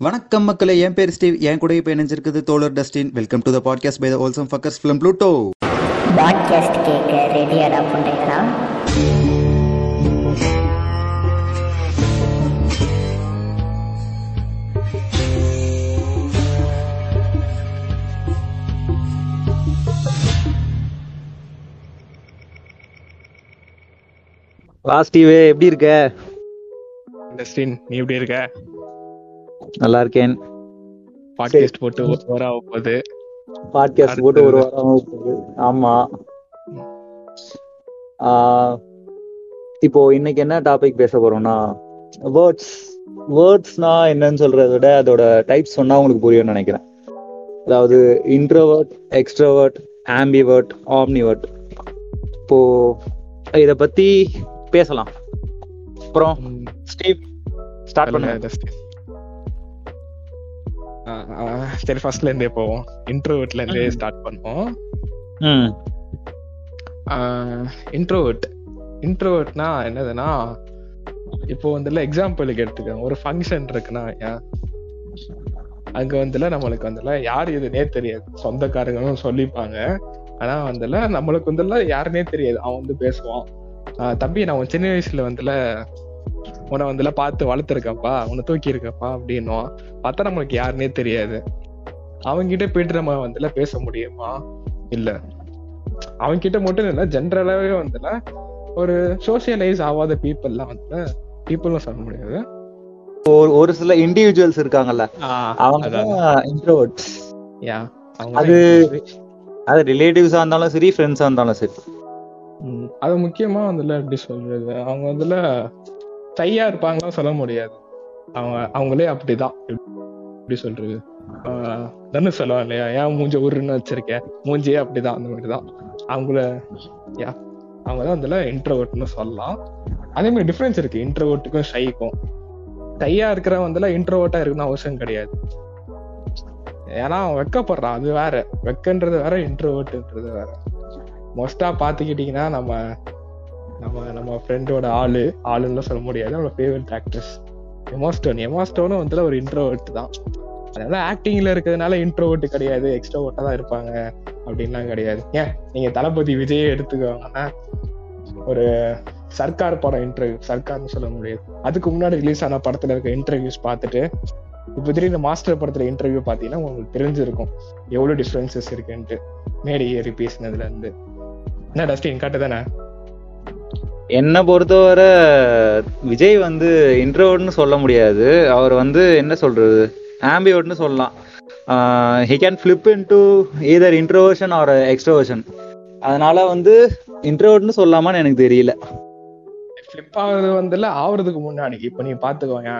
வணக்கம் மக்களே என் பேர் ஸ்டீவ் என் கூட இப்போ இணைஞ்சிருக்குது தோழர் Dustin. Welcome to the podcast by the awesome fuckers film Pluto podcast கேட்க ரெடியாடா புண்டையடா. வா ஸ்டீவ் எப்படி இருக்க? டஸ்டின் நீ எப்படி இருக்க? நல்லா இருக்கேன் பாட்காஸ்ட் போட்டு ஒரு வாரம் ஆக போகுது. பாட்காஸ்ட் போட்டு ஒரு வாரம் ஆக போகுது. ஆமா. இப்போ இன்னைக்கு என்ன டாபிக் பேச போறோம்னா வேர்ட்ஸ் வேர்ட்ஸ்னா என்னன்னு சொல்றதை விட அதோட டைப்ஸ் சொன்னா உங்களுக்கு புரியும்னு நினைக்கிறேன். அதாவது இன்ட்ரோவர்ட் எக்ஸ்ட்ரோவர்ட் ஆம்பிவர்ட் ஆம்னிவர்ட் இப்போ இத பத்தி பேசலாம். அப்புறம் ஸ்டீவ் ஸ்டார்ட் பண்ணுங்க. சரி ஃபர்ஸ்ட்ல இருந்தே போவோம். இன்ட்ரோவர்ட்ல இருந்தே ஸ்டார்ட் பண்ணுவோம். இன்ட்ரோவர்ட் இன்ட்ரோவர்ட்னா என்னதுன்னா இப்போ வந்துல எக்ஸாம்பிளுக்கு எடுத்துக்கோங்க. ஒரு ஃபங்க்ஷன் இருக்குன்னா அங்க வந்துல நம்மளுக்கு வந்துல யார் இதுனே தெரியாது. சொந்தக்காரங்களும் சொல்லிப்பாங்க. ஆனா வந்துல நம்மளுக்கு வந்துல யாருனே தெரியாது. அவன் வந்து பேசுவான். தம்பி நான் சின்ன வயசுல வந்துல உன்னை வந்துல பார்த்து வளர்த்துருக்கப்பா உன்னை தூக்கி இருக்கப்பா அப்படின்னுவான் பார்த்தா நம்மளுக்கு யாருனே தெரியாது. அவன்கிட்ட போயிட்டு நம்ம வந்துல பேச முடியுமா? இல்ல. அவன்கிட்ட மட்டும் இல்ல ஜென்ரலாவே வந்துல ஒரு சோசியலைஸ் ஆகாத பீப்புள்லாம் வந்து பீப்புள்னு சொல்ல முடியாது. ஒரு ஒரு சில இண்டிவிஜுவல்ஸ் இருக்காங்கல்ல அவங்க இன்ட்ரோவர்ட்ஸ் யா அது- அது ரிலேட்டிவ்ஸா இருந்தாலும் சரி ஃப்ரெண்ட்ஸா இருந்தாலும் சரி. அது முக்கியமா வந்துல எப்படி சொல்றது? அவங்க வந்துல தையா இருப்பாங்கன்னு சொல்ல முடியாது. அவங்க அவங்களே அப்படிதான். எப்படி சொல்றது? ஆஹ் தானே சொல்லுவாங்க இல்லையா? ஏன் மூஞ்ச உருன்னு வச்சிருக்கேன் மூஞ்சியே அப்படிதான் அந்த மாதிரி தான் அவங்கள யா அவங்க தான் வந்துல இன்ட்ரவர்ட்னு சொல்லலாம். அதே மாதிரி டிஃப்ரென்ஸ் இருக்கு. இன்ட்ரவர்ட்டுக்கும் ஷைக்கும் டையா இருக்கிறவன் வந்துல இன்ட்ரோவர்ட்டா இருக்கணும் அவசியம் கிடையாது. ஏன்னா அவன் வெக்கப்படுறான். அது வேற. வெக்கன்றது வேற இன்ட்ரோவர்ட்ன்றது வேற. மோஸ்டா பாத்துக்கிட்டீங்கன்னா நம்ம நம்ம நம்ம ஃப்ரெண்டோட ஆளு ஆளுன்னு சொல்ல முடியாது. நம்மளோட ஃபேவரட் ஆக்ட்ரஸ் எமாஸ்டோன் எமாஸ்டோனும் வந்து ஒரு இன்ட்ரோவர்ட் தான். அதனால ஆக்டிங்ல இருக்கிறதுனால இன்ட்ரோவர்ட் கிடையாது. எக்ஸ்ட்ரோவர்ட்டா தான் இருப்பாங்க. அப்படின்லாம் கிடையாது. ஏன்? நீங்க தளபதி விஜயே எடுத்துக்கோங்கன்னா ஒரு சர்க்கார் படம் இன்டர்வியூ சர்க்கார்னு சொல்ல முடியாது. அதுக்கு முன்னாடி ரிலீஸ் ஆன படத்துல இருக்க இன்டர்வியூஸ் பார்த்துட்டு இப்போ திடீர்னு மாஸ்டர் படத்துல இன்டர்வியூ பார்த்தீங்கன்னா உங்களுக்கு தெரிஞ்சிருக்கும். எவ்வளவு டிஃபரன்சஸ் இருக்குன்ட்டு. மேடை ஏறி பேசினதுல இருந்து. என்ன டஸ்டின் கட்டு தானே? என்ன பொறுத்தவரை விஜய் வந்து இன்ட்ரோவர்ட்னு சொல்ல முடியாது. அவர் வந்து என்ன சொல்றது? ஆம்பிவர்ட்னு சொல்லலாம். He can flip into either introversion or extroversion அதனால வந்து இன்ட்ரோவர்ட்னு சொல்லாமான்னு எனக்கு தெரியல. ஃபிளிப் ஆகுறது வந்துல ஆவறதுக்கு முன்னாடி. இப்ப நீ பாத்துக்கோங்க.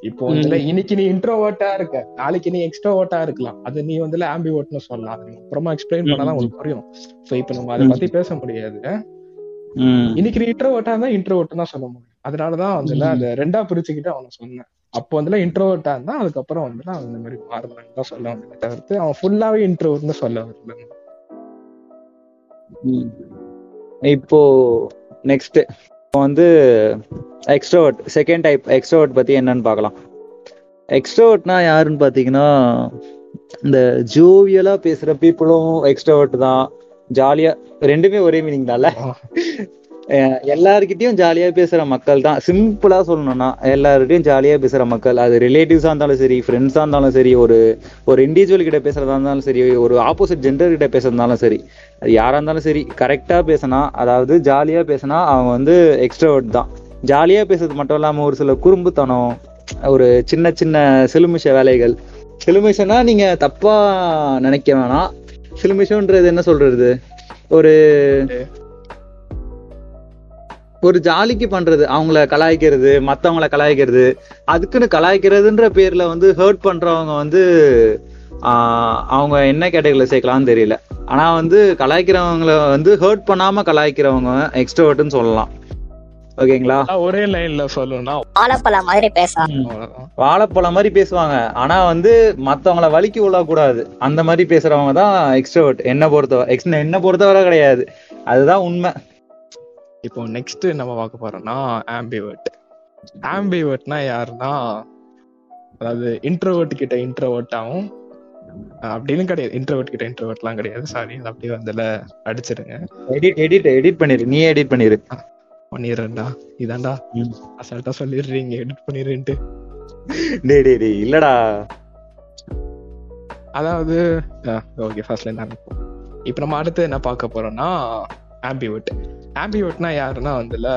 இப்போ வந்துல இன்னைக்கு நீ இன்ட்ரோவர்ட்டா இருக்க. நாளைக்கு நீ எக்ஸ்ட்ரோவர்ட்டா இருக்கலாம். அது நீ வந்துல ஆம்பிவர்ட்னு சொல்லலாம் அப்புறமா எக்ஸ்பிளைன் பண்ணாதான் உங்களுக்கு புரியும். சோ இப்ப நம்ம அதை பத்தி பேச முடியாது. இன்னைக்கு இன்ட்ரோவர்ட்டா இருந்தா இன்ட்ரோவர்ட் தான் சொல்ல முடியும். அதனாலதான் வந்துல அந்த ரெண்டா பிரிச்சுக்கிட்டு அவனை சொன்னேன். அப்போ வந்துல இன்ட்ரோவர்ட்டா இருந்தா அதுக்கப்புறம் வந்துல அவன் இந்த மாதிரி மாறுவான்னு தான் சொல்ல வந்தேன். தவிர்த்து அவன் ஃபுல்லாவே இன்ட்ரோவர்ட்னு சொல்ல வரல. இப்போ நெக்ஸ்ட் வந்து எக்ஸ்ட்ரோவர்ட் செகண்ட் டைப் எக்ஸ்ட்ரோவர்ட் பத்தி என்னன்னு பார்க்கலாம். எக்ஸ்ட்ரோவர்ட்னா யாருன்னு பாத்தீங்கன்னா இந்த ஜோவியலா பேசுற பீப்புளும் எக்ஸ்ட்ரோவர்ட் தான். ஜாலியா ரெண்டுமே ஒரே மீனிங் தான்ல. அஹ் எல்லார்கிட்டயும் ஜாலியா பேசுற மக்கள் தான். சிம்பிளா சொல்லணும்னா எல்லார்கிட்டயும் ஜாலியா பேசுற மக்கள் அது ரிலேட்டிவ்ஸா இருந்தாலும் சரி ஃப்ரெண்ட்ஸா இருந்தாலும் சரி ஒரு ஒரு இண்டிவிஜுவல் கிட்ட பேசுறதா இருந்தாலும் சரி ஒரு ஆப்போசிட் ஜெண்டர் கிட்ட பேசுறதாலும் சரி அது யாரா இருந்தாலும் சரி கரெக்டா பேசினா அதாவது ஜாலியா பேசினா அவங்க வந்து எக்ஸ்ட்ரோவர்ட் தான். ஜாலியா பேசுறது மட்டும் இல்லாம ஒரு சில குறும்புத்தனம் ஒரு சின்ன சின்ன சிலுமிஷ வேலைகள். சிலுமிஷனா நீங்க தப்பா நினைக்க வேணாம். சிலுமிஷன்றது என்ன சொல்றது? ஒரு ஒரு ஜாலிக்கு பண்றது அவங்கள கலாய்க்கிறது மத்தவங்கள கலாய்க்கிறது. அதுக்குன்னு கலாய்க்கிறதுன்ற பேர்ல வந்து ஹர்ட் பண்றவங்க வந்து அவங்க என்ன கேட்டகரியில சேர்க்கலாம்னு தெரியல. ஆனா வந்து கலாய்க்கிறவங்கள வந்து ஹர்ட் பண்ணாம கலாய்க்கிறவங்க எக்ஸ்ட்ரோவர்ட்னு சொல்லலாம். ஓகேங்களா? ஒரே லைன்ல சொல்லணும்னா வாழைப்பழம் மாதிரி பேச அவ்வளவுதான். வாழைப்பழம் மாதிரி பேசுவாங்க. ஆனா வந்து மத்தவங்கள வலிக்கு விழக்கூடாது அந்த மாதிரி பேசுறவங்க தான் எக்ஸ்ட்ரோவர்ட் என்ன பொறுத்தவரை என்ன பொறுத்தவரை கிடையாது. அதுதான் உண்மை. இப்போ நெக்ஸ்ட் நம்ம பார்க்க போறோம்னா ஆம்பிவர்ட் ஆம்பிவர்ட்னா யாருன்னா அதாவது இன்ட்ரோவர்ட் கிட்ட இன்ட்ரோவர்ட்டாகவும் அப்படின்னு கிடையாது. இன்ட்ரோவர்ட் கிட்ட இன்ட்ரோவர்ட்லாம் கிடையாது. சாரி அது அப்படியே வந்துல அடிச்சிருங்க எடிட் எடிட் எடிட் பண்ணிரு. நீ எடிட் பண்ணிரு. பண்ணிடுறேன்டா. இதான்டா. அசால்ட்டா சொல்லிடுறீங்க. எடிட் பண்ணிடுறேன்ட்டு. டேய் டேய் டேய் இல்லடா. அதாவது ஓகே ஃபர்ஸ்ட்ல இருந்து இப்போ நம்ம அடுத்து என்ன பார்க்க போறோம்னா ஆம்பிவட் ஆம்பிவட்னா யாருன்னா வந்துல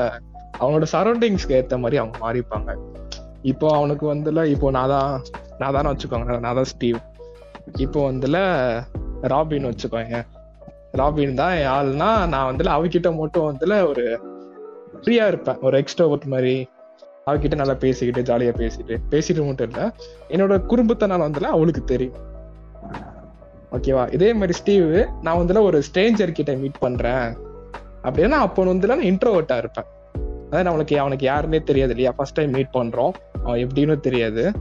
அவனோட சரௌண்டிங்ஸ்க்கு ஏத்த மாதிரி அவங்க மாறிப்பாங்க. இப்போ அவனுக்கு வந்துல இப்போ நான் தான் நான் தானே வச்சுக்கோங்க நான் தான் ஸ்டீவ் இப்போ வந்துல ராபின் வச்சுக்கோங்க. ராபின் தான் ஆள்னா நான் வந்துல அவகிட்ட மட்டும் வந்துல ஒரு ஃப்ரீயா இருப்பேன். ஒரு எக்ஸ்ட்ரோவர்ட் மாதிரி அவகிட்ட நல்லா பேசிக்கிட்டு ஜாலியா பேசிட்டு. பேசிட்டு மட்டும் இல்ல என்னோட குறும்புத்தனால வந்துல அவளுக்கு தெரியும். ஓகேவா இதே மாதிரி ஸ்டீவ் நான் வந்துல ஒரு ஸ்ட்ரேஞ்சர் கிட்ட மீட் பண்றேன். அப்படின்னா அப்போ வந்துல நான் இன்ட்ரோவர்ட்டா இருப்பேன். அதான் அவனுக்கு அவனுக்கு யாருன்னே தெரியாது இல்லையா? ஃபர்ஸ்ட் டைம் மீட் பண்றோம். அவன் எப்படின்னு தெரியாது.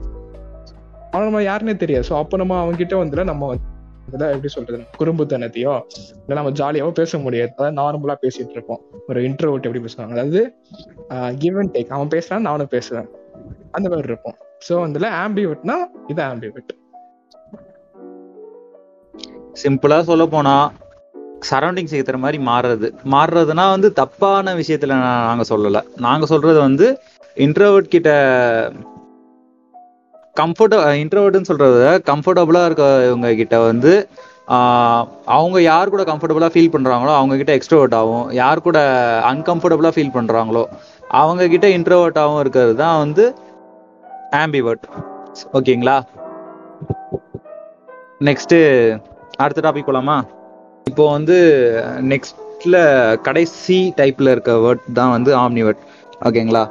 அவன் நம்ம யாருன்னே தெரியாது. ஸோ அப்போ நம்ம அவன்கிட்ட வந்துல நம்ம வந்துல எப்படி சொல்றது? குறும்புத்தனத்தையோ இல்லை நம்ம ஜாலியாவோ பேச முடியாது. அதாவது நார்மலா பேசிட்டு இருப்போம். ஒரு இன்ட்ரோவர்ட் எப்படி பேசுவாங்க? அதாவது கிவ் அண்ட் டேக் அவன் பேசுறான் நானும் பேசுவேன். அந்த மாதிரி இருப்போம். ஸோ வந்துல ஆம்பிவிட்னா இது ஆம்பிவிட் சிம்பிளா சொல்ல போனா சரௌண்டிங்ஸ் ஏத்துற மாதிரி மாறுறது. மாறுறதுனா வந்து தப்பான விஷயத்துல நான் நாங்க சொல்லல. நாங்க சொல்றது வந்து இன்ட்ரோவர்ட் கிட்ட கம்ஃபர்ட் இன்ட்ரோவர்ட்னு சொல்றத கம்ஃபர்டபுளா இருக்கவங்க கிட்ட வந்து அவங்க யார் கூட கம்ஃபர்டபுளா ஃபீல் பண்றாங்களோ அவங்க கிட்ட எக்ஸ்ட்ரோவர்ட் ஆகும் யார் கூட அன்கம்ஃபர்டபுளா ஃபீல் பண்றாங்களோ அவங்க கிட்ட இன்ட்ரோவர்ட் ஆகும் இருக்கிறது தான் வந்து ஆம்பிவர்ட் ஓகேங்களா? நெக்ஸ்ட் அடுத்த டாபிக் போலாமா? இப்போ வந்து நெக்ஸ்ட்ல கடைசி டைப்ல இருக்க வேர்ட் தான் வந்து ஆம்னிவர்ட் ஓகேங்களா?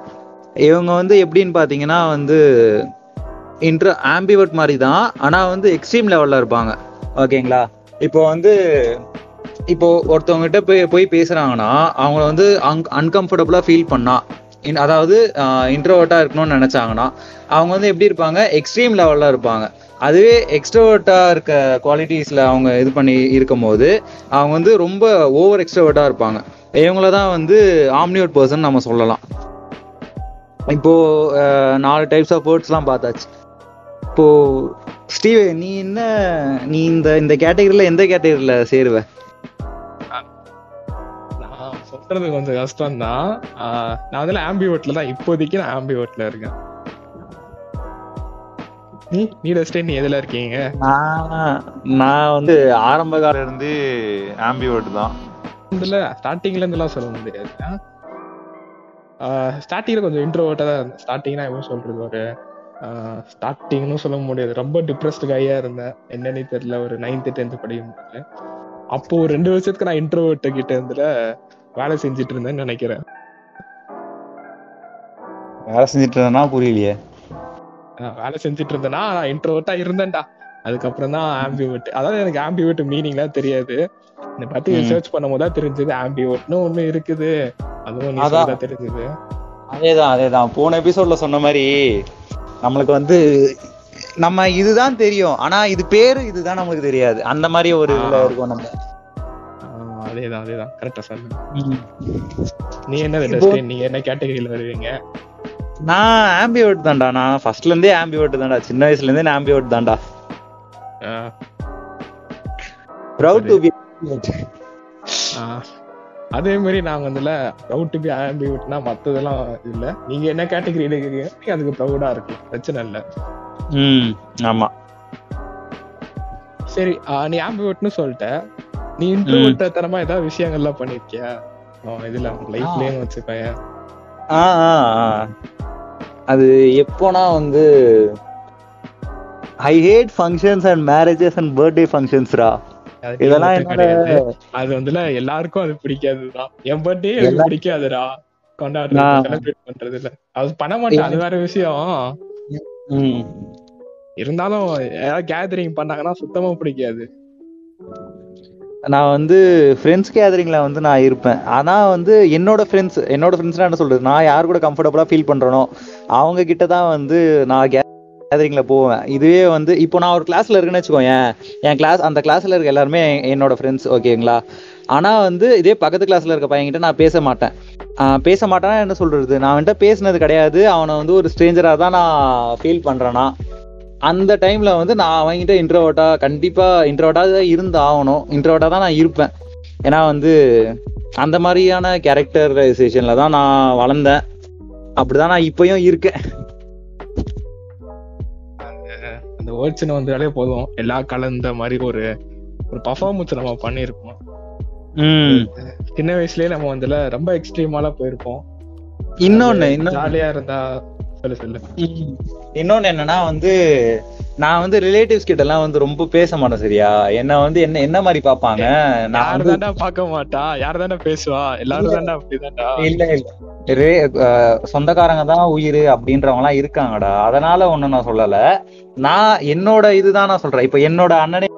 இவங்க வந்து எப்படின்னு பாத்தீங்கன்னா வந்து இன்ட்ர ஆம்பிவர்ட் மாதிரி தான் ஆனால் வந்து எக்ஸ்ட்ரீம் லெவலில் இருப்பாங்க. ஓகேங்களா? இப்போ வந்து இப்போ ஒருத்தவங்க கிட்ட போய் போய் பேசுகிறாங்கன்னா அவங்கள வந்து அங் அன்கம்ஃபர்டபுளாக ஃபீல் பண்ணா. இன் அதாவது இன்ட்ரோவர்ட்டாக இருக்கணும்னு நினச்சாங்கன்னா அவங்க வந்து எப்படி இருப்பாங்க? எக்ஸ்ட்ரீம் லெவலில் இருப்பாங்க. அதுவே எக்ஸ்ட்ரோவர்ட்டாக இருக்க குவாலிட்டிஸில் அவங்க இது பண்ணி இருக்கும்போது அவங்க வந்து ரொம்ப ஓவர் எக்ஸ்ட்ரோவர்ட்டாக இருப்பாங்க. இவங்கள தான் வந்து ஆம்னியோட் பர்சன் நம்ம சொல்லலாம். இப்போது நாலு டைப்ஸ் ஆஃப் வேர்ட்ஸ்லாம் பார்த்தாச்சு. இப்போ ஸ்டீவ் நீ என்ன நீ இந்த இந்த கேட்டகரியில எந்த கேட்டகரியில சேருவ? நான் சொல்றது கொஞ்சம் கஷ்டம் தான் நான் வந்து ஆம்பிவட்ல தான் இப்போதைக்கு நான் ஆம்பிவட்ல இருக்கேன். நீ நீ டஸ்டே நீ எதுல இருக்கீங்க? நான் நான் வந்து ஆரம்ப காலம் இருந்து ஆம்பிவர்ட் தான். இதுல ஸ்டார்டிங்ல இருந்து எல்லாம் சொல்ல முடியாது. ஸ்டார்டிங்ல கொஞ்சம் இன்ட்ரோவர்ட்டா தான் ஸ்டார்டிங்னா எப்படி சொல்றது ஒரு ஸ்டார்டிங்னு சொல்ல முடியாது. ரொம்ப டிப்ரெஸ்டு கையா இருந்தேன். என்னன்னு தெரியல ஒரு நைன்த் டென்த் படிக்கும் போது. அப்போ ஒரு ரெண்டு வருஷத்துக்கு நான் இன்ட்ரோவர்ட் கிட்ட இருந்துல வேலை செஞ்சுட்டு இருந்தேன்னு நினைக்கிறேன். வேலை செஞ்சுட்டு இருந்தேன்னா புரியலையே. வேலை செஞ்சுட்டு இருந்தேன்னா நான் இன்ட்ரோவர்ட்டா இருந்தேன்டா. அதுக்கப்புறம் தான் ஆம்பிவர்ட் அதாவது எனக்கு ஆம்பிவர்ட் மீனிங்லாம் தெரியாது. இதை பத்தி ம். சர்ச் பண்ணும்போது தான் தெரிஞ்சது. ஆம்பிவர்ட்னு ஒண்ணு இருக்குது. அதுவும் தெரிஞ்சது. அதேதான் அதேதான். போன எபிசோட்ல சொன்ன மாதிரி நம்மளுக்கு வந்து நம்ம இதுதான் தெரியும். ஆனா இது பேரு இதுதான் நமக்கு தெரியாது. அந்த மாதிரி ஒரு இதுல. இருக்கோம் நம்ம. அதேதான் அதேதான். கரெக்டா ம். நீ என்ன நீங்க என்ன கேட்டகரியில வருவீங்க? நான் ஆம்பிவர்ட் தான்டா. நான் ஃபர்ஸ்ட்ல இருந்தே ஆம்பிவர்ட் தான்டா. சின்ன வயசுல இருந்தே நான் ஆம்பிவர்ட் தான்டா. ப்ரௌட் டு பி அதே மாதிரி நாங்க வந்துல ப்ரௌட் டு பி ஆம்பிவட்னா மத்ததெல்லாம் இல்ல. நீங்க என்ன கேட்டகரியில இருக்கீங்க? நீங்க அதுக்கு ப்ரௌடா இருக்கு. பிரச்சனை இல்ல. ம் ஆமா. சரி நீ ஆம்பிவட்னு சொல்லிட்ட. நீ இன்ட்ரோவர்ட் தரமா ஏதாவது விஷயங்கள்லாம் பண்ணிருக்கியா? இதுல ஆ. ஆ. அது எப்போனா வந்து I hate functions and marriages and birthday ஃபங்க்ஷன்ஸ்ரா இதெல்லாம் கிடையாது. அது வந்துல எல்லாருக்கும் அது பிடிக்காதுதான் என் பர்த்டே எனக்கு பிடிக்காதுடா. கொண்டாடுறது செலிப்ரேட் பண்றது இல்ல அது பண்ண மாட்டேன் அது வேற விஷயம். இருந்தாலும் யாராவது கேதரிங் பண்ணாங்கன்னா சுத்தமா பிடிக்காது. நான் வந்து ஃப்ரெண்ட்ஸ் கேதரிங்ல வந்து நான் இருப்பேன். ஆனா வந்து என்னோட ஃப்ரெண்ட்ஸ் என்னோட ஃப்ரெண்ட்ஸ்லாம் என்ன சொல்றது? நான் யார் கூட கம்ஃபர்டபுளா ஃபீல் பண்றேனோ அவங்க கிட்ட தான் வந்து நான் கேதரிங்ல போவேன். இதுவே வந்து இப்போ நான் ஒரு கிளாஸ்ல இருக்கேன்னு வச்சுக்கோயேன். என் கிளாஸ் அந்த கிளாஸ்ல இருக்க எல்லாருமே என்னோட ஃப்ரெண்ட்ஸ் ஓகேங்களா ஆனா வந்து இதே பக்கத்து கிளாஸ்ல இருக்க பையன்கிட்ட நான் பேச மாட்டேன். பேச மாட்டேன்னா என்ன சொல்றது? நான் வந்துட்டு பேசினது கிடையாது. அவனை வந்து ஒரு ஸ்ட்ரேஞ்சரா தான் நான் ஃபீல் பண்றேனா? அந்த டைம்ல வந்து நான் அவன்கிட்ட இன்ட்ரோவர்ட்டா கண்டிப்பா இன்ட்ரோவர்ட்டா தான் இருந்து ஆகணும் இன்ட்ரோவர்ட்டா தான் நான் இருப்பேன். ஏன்னா வந்து அந்த மாதிரியான கேரக்டரைசேஷன்ல தான் நான் வளர்ந்தேன். அப்படிதான் நான் இப்பயும் இருக்கேன். அந்த வேர்ட்ஸ்னு வந்தாலே போதும். எல்லாம் கலந்த மாதிரி ஒரு ஒரு பர்ஃபார்மன்ஸ் நம்ம பண்ணியிருப்போம். சின்ன வயசுலயே நம்ம வந்துல ரொம்ப எக்ஸ்ட்ரீமாலாம் போயிருப்போம். இன்னொன்னு ஜாலியா இருந்தா. இன்னொன்னு என்னன்னா வந்து நான் வந்து ரிலேட்டிவ்ஸ் கிட்ட எல்லாம் வந்து ரொம்ப பேச மாட்டேன் சரியா? என்ன வந்து என்ன என்ன மாதிரி பாப்பாங்க நான் தாண்டா பார்க்க மாட்டா? யாரு தாண்டா பேசுவா? எல்லாரும் தாண்டா அப்படிதான்டா. இல்ல இல்ல. சொந்தக்காரங்க தான் உயிர் அப்படின்றவங்க எல்லாம் இருக்காங்கடா. அதனால ஒண்ணும் நான் சொல்லல. நான் என்னோட இதுதான் நான் சொல்றேன். இப்ப என்னோட அண்ணனே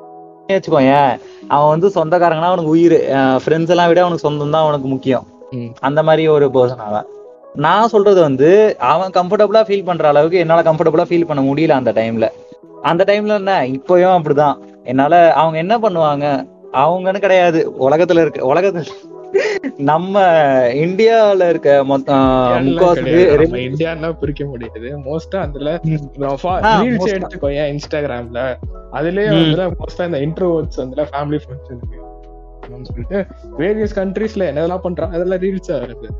வச்சுக்கோயேன். அவன் வந்து சொந்தக்காரங்கன்னா அவனுக்கு உயிர். ஃப்ரெண்ட்ஸ் எல்லாம் விட அவனுக்கு சொந்தம் தான் அவனுக்கு முக்கியம். அந்த மாதிரி ஒரு பர்சன் அவன் நான் சொல்றது வந்து அவன் கம்ஃபர்டபுளா ஃபீல் பண்ற அளவுக்கு என்னால கம்ஃபர்டபுளா ஃபீல் பண்ண முடியல அந்த டைம்ல அந்த டைம்ல என்ன? இப்பயும் அப்படிதான். என்னால அவங்க என்ன பண்ணுவாங்க? அவங்கன்னு கிடையாது. உலகத்துல இருக்க உலகத்துல நம்ம இந்தியால இருக்க மொத்த முக்காவாசி பேர் நம்ம இந்தியான்னா பிரிக்க முடியாது. மோஸ்டா அதுல ரீல்ஸ். எடுத்துக்கோ இன்ஸ்டாகிராம்ல அதுலயே. வந்து மோஸ்டா இந்த இன்ட்ரோவர்ட்ஸ் வந்து ஃபேமிலி ஃபங்க்ஷனுக்கு சொல்லிட்டு வேரியஸ் கண்ட்ரீஸ்ல என்னதெல்லாம் பண்றாங்க அதெல்லாம் ரீல்ஸா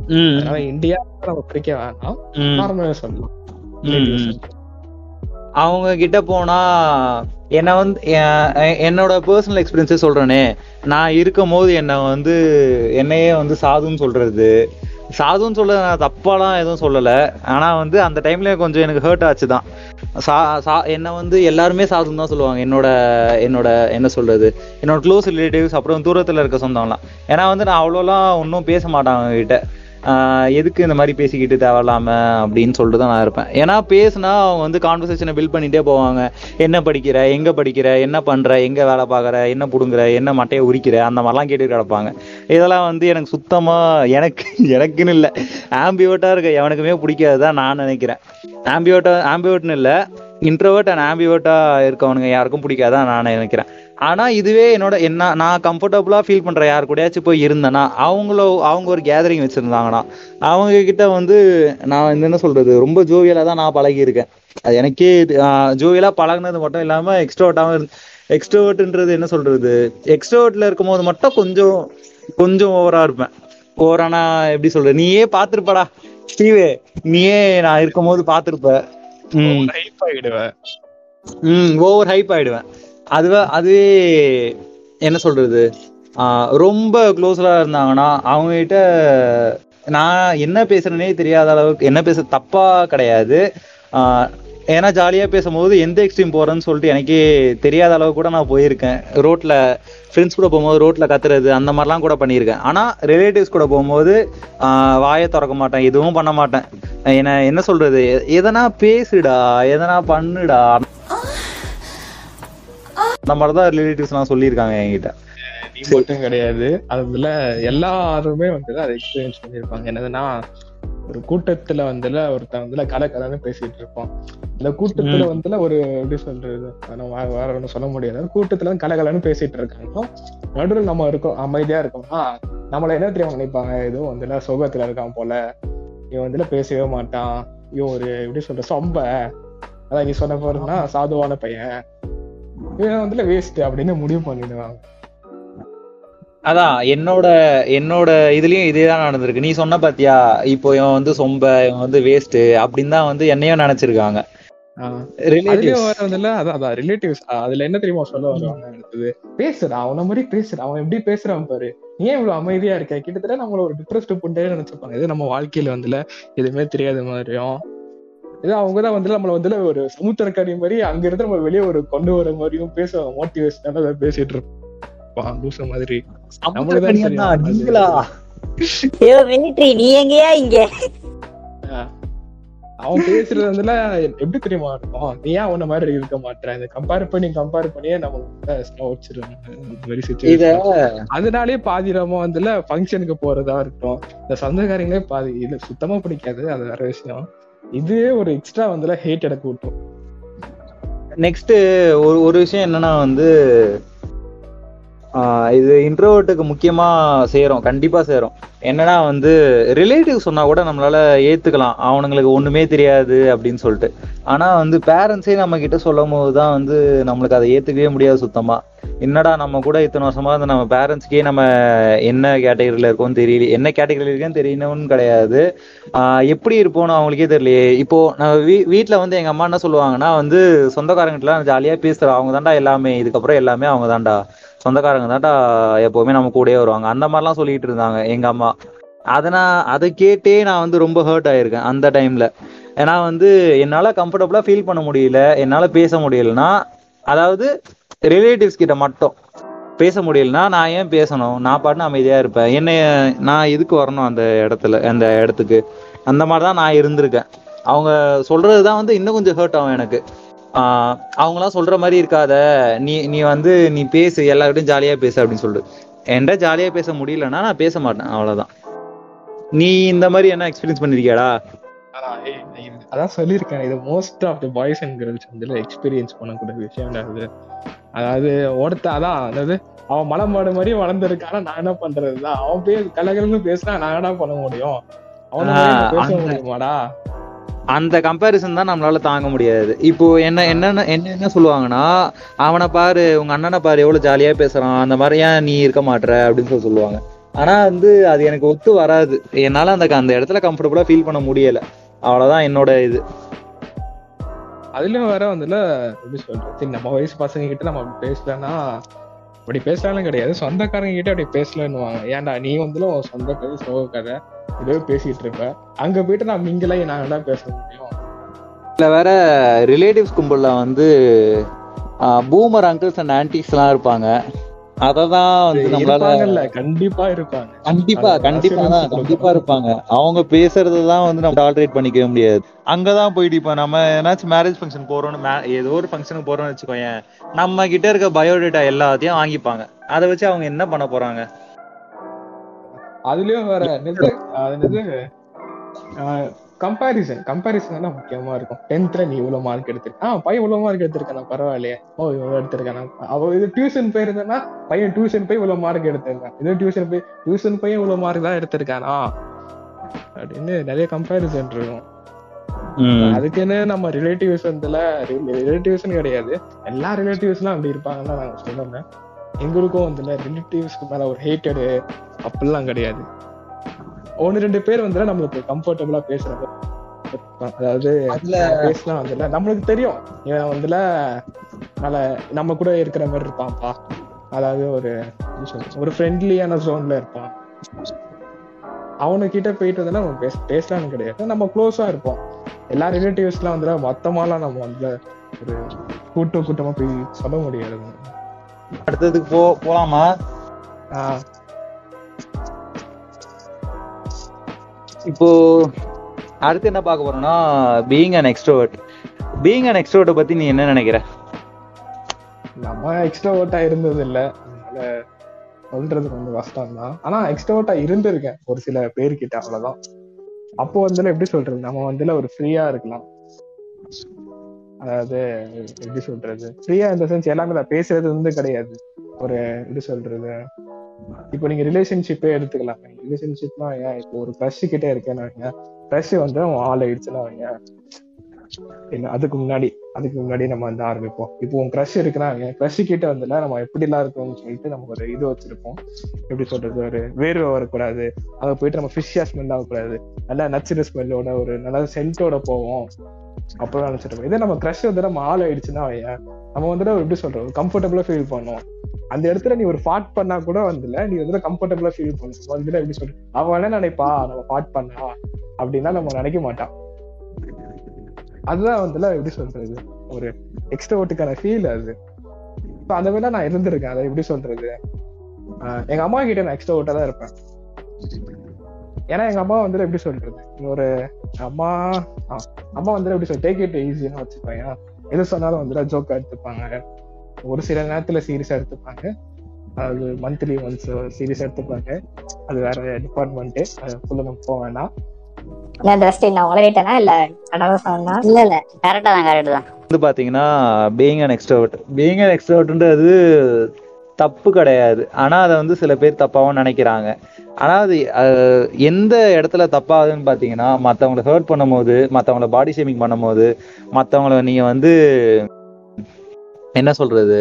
ம், அதனால இந்தியா நம்ம பிரிக்க வேணாம். நார்மலா சொல்லலாம். அவங்க கிட்ட போனா என்ன வந்து என்னோட பர்சனல் எக்ஸ்பீரியன்ஸே சொல்றேனே. நான் இருக்கும் போது என்ன வந்து என்னையே வந்து சாதுன்னு சொல்றது. சாதுன்னு சொல்ல நான் தப்பாலாம் எதுவும் சொல்லல. ஆனா வந்து அந்த டைம்ல கொஞ்சம் எனக்கு ஹர்ட் ஆச்சு தான் சா சா என்ன வந்து எல்லாருமே சாதுன்னு தான் சொல்லுவாங்க. என்னோட என்னோட என்ன சொல்றது? என்னோட க்ளோஸ் ரிலேட்டிவ்ஸ் அப்புறம் தூரத்துல இருக்க சொந்தம்லாம். ஏன்னா வந்து நான் அவ்வளோலாம் ஒன்றும் பேச மாட்டேன் அவங்க கிட்ட எதுக்கு இந்த மாதிரி பேசிக்கிட்டு தேவையில்லாம அப்படின்னு சொல்லிட்டு தான் நான் இருப்பேன். ஏன்னா பேசுனா அவங்க வந்து கான்வர்சேஷனை பில்ட் பண்ணிட்டே போவாங்க. என்ன படிக்கிற எங்க படிக்கிற என்ன பண்ற எங்க வேலை பார்க்குற என்ன புடுங்குற என்ன மட்டையை உரிக்கிற அந்த மாதிரிலாம் கேட்டு கிடப்பாங்க. இதெல்லாம் வந்து எனக்கு சுத்தமா எனக்கு எனக்குன்னு இல்லை. ஆம்பியோட்டா இருக்க எவனுக்குமே பிடிக்காதுதான் நான் நினைக்கிறேன். ஆம்பியோட்டா ஆம்பியோட்னு இல்லை இன்ட்ரோவர்ட் அண்ட் ஆம்பியோட்டா இருக்கவனுங்க யாருக்கும் பிடிக்காதான் நான் நினைக்கிறேன். ஆனா இதுவே என்னோட என்ன நான் கம்ஃபர்டபுளா ஃபீல் பண்ற யார் கூடயாச்சும் போய் இருந்தேன்னா அவங்களோ அவங்க ஒரு கேதரிங் வச்சிருந்தாங்கன்னா அவங்க கிட்ட வந்து நான் என்ன சொல்றது ரொம்ப ஜோவியலா தான் நான் பழகி இருக்கேன் அது எனக்கே ஜோவியலா பழகுனது மட்டும் இல்லாம எக்ஸ்ட்ரோட்டாவும் இருந்து எக்ஸ்ட்ரோவர்ட்ன்றது என்ன சொல்றது எக்ஸ்ட்ரோவர்ட்ல இருக்கும்போது மட்டும் கொஞ்சம் கொஞ்சம் ஓவரா இருப்பேன். ஓவரானா எப்படி சொல்றது நீயே பாத்திருப்படா ஸ்டீவே நீயே நான் இருக்கும்போது பாத்திருப்ப ம். ஹைப் ஆயிடுவேன். ம் ஓவர் ஹைப் ஆயிடுவேன். அதுவே அதுவே என்ன சொல்றது? ரொம்ப க்ளோஸரா இருந்தாங்கன்னா அவங்க கிட்ட நான் என்ன பேசுறேனே தெரியாத அளவுக்கு என்ன பேச தப்பா கிடையாது. ஏன்னா ஜாலியா பேசும்போது எந்த எக்ஸ்ட்ரீம் போறேன்னு சொல்லிட்டு எனக்கே தெரியாத அளவு கூட நான் போயிருக்கேன். ரோட்ல ஃப்ரெண்ட்ஸ் கூட போகும்போது ரோட்ல கத்துறது அந்த மாதிரிலாம் கூட பண்ணியிருக்கேன். ஆனா ரிலேட்டிவ்ஸ் கூட போகும்போது வாயை திறக்க மாட்டேன் எதுவும் பண்ண மாட்டேன். என்ன என்ன சொல்றது? எதனா பேசுடா எதனா பண்ணுடா அந்த மாதிரிதான் ரிலேட்டிவ்ஸ்லாம் சொல்லியிருக்காங்க என்கிட்ட. நீ மட்டும் கிடையாது. அதுல எல்லாருமே வந்து அதை எக்ஸ்பீரியன்ஸ் பண்ணிருப்பாங்க என்னதுன்னா ஒரு கூட்டத்துல வந்துல ஒருத்தன் வந்துல கலை கலைன்னு பேசிட்டு இருப்பான். இந்த கூட்டத்துல வந்துல ஒரு எப்படி சொல்றது? நம்ம வேற- ஒண்ணும் சொல்ல முடியாது. கூட்டத்துல வந்து கலகலன்னு பேசிட்டு இருக்காங்க. நடுவில் நம்ம இருக்கோம் அமைதியா இருக்கோம்னா நம்மள என்ன தெரியாம நினைப்பாங்க? எதுவும் வந்துல சோகத்துல இருக்கான் போல. இவன் வந்துல பேசவே மாட்டான். இவன் ஒரு எப்படி சொல்ற சொம்ப. அதான் நீ சொன்ன போறதுன்னா சாதுவான பையன். இவன் வந்துல வேஸ்ட் அப்படின்னு முடிவு பண்ணிடுவாங்க. அதான் என்னோட என்னோட இதுலயும் இதேதான் நடந்திருக்கு. நீ சொன்ன பாத்தியா இப்போ இவன் வந்து சொம்ப இவன் வந்து வேஸ்ட் அப்படின்னு தான் வந்து என்னையும் நினைச்சிருக்காங்க. ரிலேட்டிவ்ஸ் அதுல என்ன தெரியுமா சொல்ல வருவாங்க அடுத்தது? அவன மாதிரி பேசுடா அவன் எப்படி பேசுறான் பாரு. நீ ஏன் இவ்வளவு அமைதியா இருக்க? கிட்டத்தட்ட நம்மள ஒரு டிப்ரெஸ்ட் புண்டே நினைச்சிருப்பாங்க. இது நம்ம வாழ்க்கையில வந்துல எதுவுமே தெரியாத மாதிரியும் இது அவங்கதான் வந்து நம்மள வந்து ஒரு சமுத்திரக்கடி மாதிரி அங்க இருந்து நம்ம வெளியே ஒரு கொண்டு வர மாதிரியும் பேச மோட்டிவேஷனால பேசிட்டு இருப்பான் லூச மாதிரி. தான் நீ எங்கயா இங்க? அவன் பேசுறது வந்துல எப்படி தெரியுமா இருக்கும்? நீ ஏன் அவன மாதிரி இருக்க மாட்டேற இந்த கம்பேர் பண்ணி கம்பேர் பண்ணியே நம்ம அதனாலே பாதி நம்ம வந்துல ஃபங்க்ஷனுக்கு போறதா இருக்கட்டும். இந்த சொந்தக்காரங்களே பாதி இது சுத்தமா பிடிக்காது அது வேற விஷயம். இதுவே ஒரு எக்ஸ்ட்ரா வந்துல ஹேட் எனக்கு விட்டோம். நெக்ஸ்ட் ஒரு ஒரு விஷயம் என்னன்னா வந்து இது இன்ட்ரோவர்ட்டுக்கு முக்கியமா சேரும் கண்டிப்பா சேரும். என்னன்னா வந்து ரிலேட்டிவ் சொன்னா கூட நம்மளால ஏத்துக்கலாம். அவனுங்களுக்கு ஒண்ணுமே தெரியாது அப்படின்னு சொல்லிட்டு. ஆனா வந்து பேரண்ட்ஸே நம்ம கிட்ட சொல்லும் போதுதான் வந்து நம்மளுக்கு அதை ஏத்துக்கவே முடியாது சுத்தமா. என்னடா நம்ம கூட இத்தனை வருஷமா இருந்து நம்ம பேரண்ட்ஸ்க்கே நம்ம என்ன கேட்டகரியில இருக்கோம்னு தெரியல என்ன கேட்டகரியில இருக்கேன்னு தெரியணும்னு கிடையாது. எப்படி இருப்போம்னு அவங்களுக்கே தெரியலையே. இப்போ நம்ம வீ வீட்டில் வந்து எங்க அம்மா என்ன சொல்லுவாங்கன்னா வந்து சொந்தக்காரங்கிட்டலாம் ஜாலியா பேசுறோம் அவங்க தாண்டா எல்லாமே இதுக்கப்புறம் எல்லாமே அவங்க தாண்டா சொந்தக்காரங்க தான்டா எப்பவுமே நம்ம கூடயே வருவாங்க. அந்த மாதிரிலாம் சொல்லிட்டு இருந்தாங்க எங்க அம்மா. அதை நான் அதை கேட்டே நான் வந்து ரொம்ப ஹர்ட் ஆயிருக்கேன் அந்த டைம்ல ஏன்னா வந்து என்னால கம்ஃபர்டபுளா ஃபீல் பண்ண முடியல. என்னால பேச முடியலன்னா அதாவது ரிலேட்டிவ்ஸ் கிட்ட மட்டும் பேச முடியலன்னா நான் ஏன் பேசணும்? நான் பாட்டுன்னு அமைதியா இருப்பேன். என்னைய நான் எதுக்கு வரணும் அந்த இடத்துல அந்த இடத்துக்கு? அந்த மாதிரி தான் நான் இருந்திருக்கேன். அவங்க சொல்றதுதான் வந்து இன்னும் கொஞ்சம் ஹர்ட் ஆகும் எனக்கு. அவங்களாம் சொல்ற மாதிரி இருக்காத. நீ நீ வந்து நீ பேசு எல்லார்கிட்டையும் ஜாலியா பேசு அப்படின்னு சொல்லிட்டு. என்கிட்ட ஜாலியா பேச முடியலன்னா நான் பேச மாட்டேன் அவ்வளவுதான். நீ இந்த மாதிரி என்ன எக்ஸ்பீரியன்ஸ் பண்ணிருக்கியாடா? அதான் சொல்லியிருக்கேன். இது most of the boys and girls வந்து எக்ஸ்பீரியன்ஸ் பண்ணக்கூடிய விஷயம் அது. அதாவது ஒருத்த அதான் அதாவது அவன் மலமாடு மாதிரி வளர்ந்துருக்கானா நான் என்ன பண்றதுதான்? அவன் பேச கலகலன்னு பேசினா நான் என்ன பண்ண முடியும்? அவன பேச முடியுமாடா? அந்த கம்பேரிசன் தான் நம்மளால தாங்க முடியாது. இப்போ என்ன என்னென்ன என்ன என்ன சொல்லுவாங்கன்னா அவனை பாரு உங்க அண்ணனை பாரு எவ்வளவு ஜாலியா பேசுறான். அந்த மாதிரி ஏன் நீ இருக்க மாட்ற? அப்படின்னு சொல்லி சொல்லுவாங்க. ஆனா வந்து அது எனக்கு ஒத்து வராது. என்னால அந்த அந்த இடத்துல கம்ஃபர்டபுளா ஃபீல் பண்ண முடியல. அவ்வளவுதான் என்னோட இது. அதுலயும் வேற வந்துல எப்படி சொல்றது? நம்ம வயசு பசங்க கிட்ட நம்ம பேசலன்னா அப்படி பேசலாம் கிடையாது. சொந்தக்காரங்க கிட்ட அப்படி பேசலன்னுவாங்க. ஏன்டா நீ வந்துல உன் சொந்த கதை சோக கதை இதோ பேசிட்டு இருப்ப. அங்க போயிட்டு நான் மிங்கலாம் நான் தான் பேச முடியும். இதுல வேற ரிலேட்டிவ்ஸ் கும்பல்ல வந்து பூமர் அங்கிள்ஸ் அண்ட் ஆன்டிஸ் எல்லாம் இருப்பாங்க. அததான் வந்து நம்மளால கண்டிப்பா இருப்பாங்க. கண்டிப்பா கண்டிப்பா தான் கண்டிப்பா இருப்பாங்க. அவங்க பேசுறது தான் வந்து நம்ம டாலரேட் பண்ணிக்கவே முடியாது. அங்கதான் போயிட்டு இப்ப நம்ம ஏதாச்சும் மேரேஜ் ஃபங்க்ஷன் போறோம்னு ஏதோ ஒரு ஃபங்க்ஷனுக்கு போறோம்னு வச்சுக்கோயேன் நம்ம கிட்ட இருக்க பயோடேட்டா எல்லாத்தையும் வாங்கிப்பாங்க. அதை வச்சு அவங்க என்ன பண்ண போறாங்க? அதுலயும் வேற கம்பாரிசன் கம்பாரிசன் தான் முக்கியமா இருக்கும். டென்த்ல நீ இவ்வளவு மார்க் எடுத்திருக்க ஆஹ் பையன் இவ்வளவு மார்க் எடுத்திருக்கானா பரவாயில்லையே. ஓ இவ்வளவு எடுத்திருக்கானா. அவ இது டியூஷன் போயிருந்தா பையன் டியூஷன் போய் இவ்வளவு மார்க் எடுத்திருக்கான். இது டியூஷன் போய் டியூஷன் பையன் இவ்வளவு மார்க் தான் எடுத்திருக்கானா? அப்படின்னு நிறைய கம்பாரிசன் இருக்கும். அதுக்குன்னு நம்ம ரிலேட்டிவ்ஸ் வந்துல ரிலேட்டிவ்ஸ்னு கிடையாது. எல்லா ரிலேட்டிவ்ஸ்லாம் அப்படி இருப்பாங்கன்னு நாங்க சொல்லணும் எங்களுக்கும் வந்துல ரிலேட்டிவ்ஸ்க்கு மேல ஒரு ஹேட்டடு அப்படிலாம் கிடையாது. ஒன்னு ரெண்டு பேர் வந்துல நம்மளுக்கு கம்ஃபர்டபுளா பேசுறாங்க அதாவது பேசலாம் வந்துல நம்மளுக்கு தெரியும். இவன் வந்துல நல்ல நம்ம கூட இருக்கிற மாதிரி இருப்பான்ப்பா. அதாவது ஒரு ஒரு ஃப்ரெண்ட்லியான ஜோன்ல இருப்பான். அவனுக்கிட்ட போயிட்டு வந்து நம்ம பேச பேசலாம்னு கிடையாது. நம்ம க்ளோஸா இருப்போம். எல்லா ரிலேட்டிவ்ஸ்லாம் வந்து மொத்தமாலாம் நம்ம வந்து ஒரு கூட்டம் கூட்டமா போய் சொல்ல முடியாது அடுத்ததுக்கு போ போலாமா? இப்போ அடுத்து என்ன பார்க்க போறோம்னா being an extrovert being an எக்ஸ்ட்ரோவர்ட்டை பத்தி நீ என்ன நினைக்கிற? நம்ம எக்ஸ்ட்ரோவர்ட்டா இருந்தது இல்ல. அதனால சொல்றது கொஞ்சம் கஷ்டம் தான். ஆனா எக்ஸ்ட்ரோவர்ட்டா இருந்திருக்கேன் ஒரு சில பேர்கிட்ட அவ்வளவுதான். அப்போ வந்து எப்படி சொல்றது? நம்ம வந்து ஒரு ஃப்ரீயா இருக்கலாம். அதாவது எப்படி சொல்றது? ஃப்ரீயா இந்த சென்ஸ் எல்லாமே பேசுறது வந்து கிடையாது. ஒரு எப்படி சொல்றது? இப்போ நீங்க ரிலேஷன்ஷிப்பே எடுத்துக்கலாம். ரிலேஷன்ஷிப்னா ஏன் இப்போ ஒரு க்ரஷ் கிட்டே இருக்கேன்னு வைங்க. க்ரஷ் வந்து அவன் ஆள் ஆயிடுச்சுன்னா வைங்க. அதுக்கு முன்னாடி அதுக்கு முன்னாடி நம்ம வந்து ஆரம்பிப்போம். இப்போ உன் க்ரஷ் இருக்குன்னா க்ரஷ் கிட்ட வந்துல நம்ம எப்படி எல்லாம் இருக்கோம்னு சொல்லிட்டு நம்ம ஒரு இது வச்சிருப்போம். எப்படி சொல்றது ஒரு வேர்வை வரக்கூடாது. அங்க போயிட்டு நம்ம ஃபிஷ்ஷா ஸ்மெல் ஆகக்கூடாது. நல்லா நச்சுற ஸ்மெல்லோட ஒரு நல்ல சென்ட்டோட போவோம். அப்படின்னு நினைச்சிருப்போம் இதே நம்ம க்ரஷ் வந்து நம்ம ஆள் ஆயிடுச்சுன்னா நம்ம வந்துட்டு எப்படி சொல்றோம் கம்ஃபர்டபுளா ஃபீல் பண்ணுவோம். அந்த இடத்துல நீ ஒரு ஃபாட் பண்ணா கூட வந்துல நீ வந்து கம்ஃபர்டபுளா ஃபீல் பண்ணு. வந்துட்டு எப்படி சொல்ற அவன் என்ன நினைப்பா நம்ம ஃபாட் பண்ணா அப்படின்னா நம்ம நினைக்க மாட்டான். அதுதான் வந்துல எப்படி சொல்றது? ஒரு எக்ஸ்ட்ரோட்டுக்கான ஃபீல் அது. இப்ப அந்த மாதிரி நான் இருந்திருக்கேன். அதை எப்படி சொல்றது? ஆஹ் எங்க அம்மா கிட்ட நான் எக்ஸ்ட்ரோட்டா தான் இருப்பேன். ஏன்னா எங்க அம்மா வந்து எப்படி சொல்றது? ஒரு அம்மா அம்மா வந்து எப்படி சொல்ற டேக் இட் ஈஸின்னு வச்சுப்பாங்க எது சொன்னாலும் வந்து ஜோக்கா எடுத்துப்பாங்க. ஒரு சில நேரத்துல சீரியஸா எடுத்துப்பாங்க. அது மந்த்லி ஒன்ஸ் சீரியஸா எடுத்துப்பாங்க. அது வேற டிபார்ட்மெண்ட் அதுக்குள்ள நம்ம போக வேண்டாம் என்ன ட்ரெஸ் நான் உளறிட்டேனா இல்ல சொன்னா இல்ல இல்ல. கரெக்டா தான் கரெக்ட் தான். வந்து பாத்தீங்கன்னா being an extrovert being an எக்ஸ்ட்ரோவர்ட்ன்றது தப்பு கிடையாது. ஆனா அதை வந்து சில பேர் தப்பாவும் நினைக்கிறாங்க. ஆனா அது எந்த இடத்துல தப்பாகுதுன்னு பாத்தீங்கன்னா மத்தவங்கள ஹர்ட் பண்ணும்போது மத்தவங்கள பாடி ஷேமிங் பண்ணும்போது மத்தவங்கள நீங்க வந்து என்ன சொல்றது?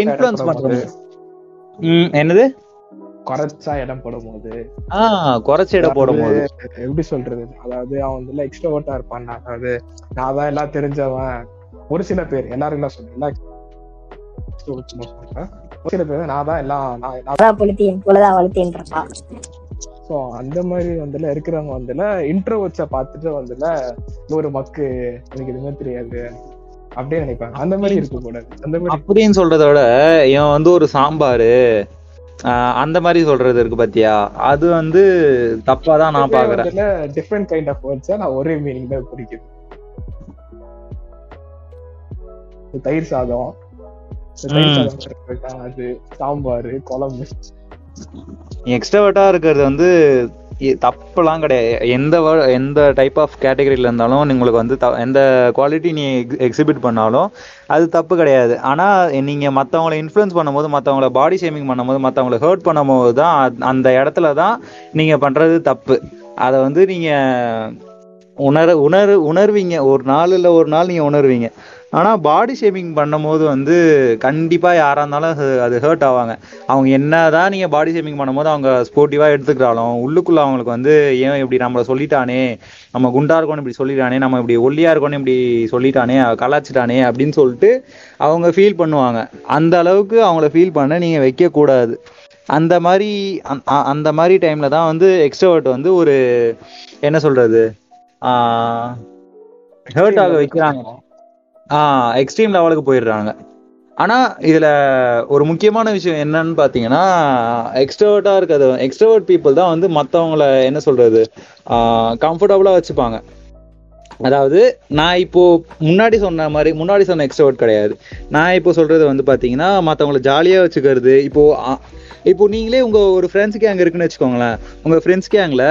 இன்ஃப்ளூயன்ஸ் பண்றது ம், என்னது? குறைச்சா இடம் போடும்போது. ஆஹ் குறைச்ச இடம் போடும்போது. எப்படி சொல்றது? அதாவது அவன் வந்து எக்ஸ்ட்ரோவர்ட்டா இருப்பான். அதாவது நான் தான் எல்லாம் தெரிஞ்சவன். ஒரு சில பேர் எல்லாரும் எல்லாம் சொல்றேன். ஒரு சில பேர் நான் தான் எல்லாம் நான் ஸோ அந்த மாதிரி வந்துல இருக்கிறவங்க வந்துல இன்ட்ரோவர்ட்ஸ பார்த்துட்டு வந்துல ஒரு மக்கு எனக்கு எதுவுமே தெரியாது. அப்படியே நினைப்பாங்க. அந்த மாதிரி இருக்க கூடாது. அந்த மாதிரி அப்படின்னு சொல்றத விட இவன் வந்து ஒரு சாம்பாரு. அந்த மாதிரி சொல்றது இருக்கு பாத்தியா? அது வந்து தப்பா தான் நான் பாக்குறேன். டிஃப்ரெண்ட் கைண்ட் ஆஃப் வேர்ட்ஸை நான் ஒரே மீனிங் தான் பிடிக்குது தயிர் சாதம். அது சாம்பார் குழம்பு. எக்ஸ்ட்ராவர்ட்டா இருக்கிறது வந்து தப்புலாம் கிடையாது. எந்த எந்த டைப் ஆஃப் கேட்டகரியில இருந்தாலும் உங்களுக்கு வந்து த- எந்த குவாலிட்டி நீ எக்ஸிபிட் பண்ணாலும் அது தப்பு கிடையாது. ஆனா நீங்க மற்றவங்கள இன்ஃப்ளூயன்ஸ் பண்ணும்போது மற்றவங்கள பாடி ஷேமிங் பண்ணும்போது மற்றவங்கள ஹர்ட் பண்ணும்போது தான் அந்த இடத்துல தான் நீங்க பண்றது தப்பு. அதை வந்து நீங்க உணர உணர் உணர்வீங்க. ஒரு நாள் இல்லை ஒரு நாள் நீங்கள் உணர்வீங்க. ஆனால் பாடி ஷேமிங் பண்ணும்போது வந்து கண்டிப்பாக யாராக இருந்தாலும் அது- அது ஹர்ட் ஆவாங்க. அவங்க என்னதான் நீங்கள் பாடி ஷேமிங் பண்ணும்போது அவங்க ஸ்போர்ட்டிவாக எடுத்துக்கிறாலும் உள்ளுக்குள்ள அவங்களுக்கு வந்து ஏன் இப்படி நம்மளை சொல்லிட்டானே? நம்ம குண்டா இருக்கோம்னு இப்படி சொல்லிட்டானே? நம்ம இப்படி ஒல்லியாக இருக்கோம்னு இப்படி சொல்லிட்டானே? கலாச்சிட்டானே அப்படின்னு சொல்லிட்டு அவங்க ஃபீல் பண்ணுவாங்க. அந்த அளவுக்கு அவங்கள ஃபீல் பண்ண நீங்கள் வைக்கக்கூடாது. அந்த மாதிரி அந்த- அ- அந்த மாதிரி டைமில் தான் வந்து எக்ஸ்ட்ரோவர்ட் வந்து ஒரு என்ன சொல்கிறது ஹர்ட் ஆக வைக்கிறாங்க. எக்ஸ்ட்ரீம் லெவலுக்கு போயிடுறாங்க ஆனா இதுல ஒரு முக்கியமான விஷயம் என்னன்னு பாத்தீங்கன்னா எக்ஸ்ட்ரோவர்ட்டா இருக்கிறது எக்ஸ்ட்ரவர்ட் பீப்புள் தான் வந்து மத்தவங்கள என்ன சொல்றது கம்ஃபர்டபுளா வச்சுப்பாங்க. அதாவது நான் இப்போ முன்னாடி சொன்ன மாதிரி முன்னாடி சொன்ன எக்ஸ்ட்ரவர்ட் கிடையாது. நான் இப்போ சொல்றது வந்து பாத்தீங்கன்னா மத்தவங்களை ஜாலியா வச்சுக்கிறது. இப்போ இப்போ நீங்களே உங்க ஒரு ஃப்ரெண்ட்ஸ் கேங் இருக்குன்னு வச்சுக்கோங்களேன். உங்க ஃப்ரெண்ட்ஸ் கேங்ல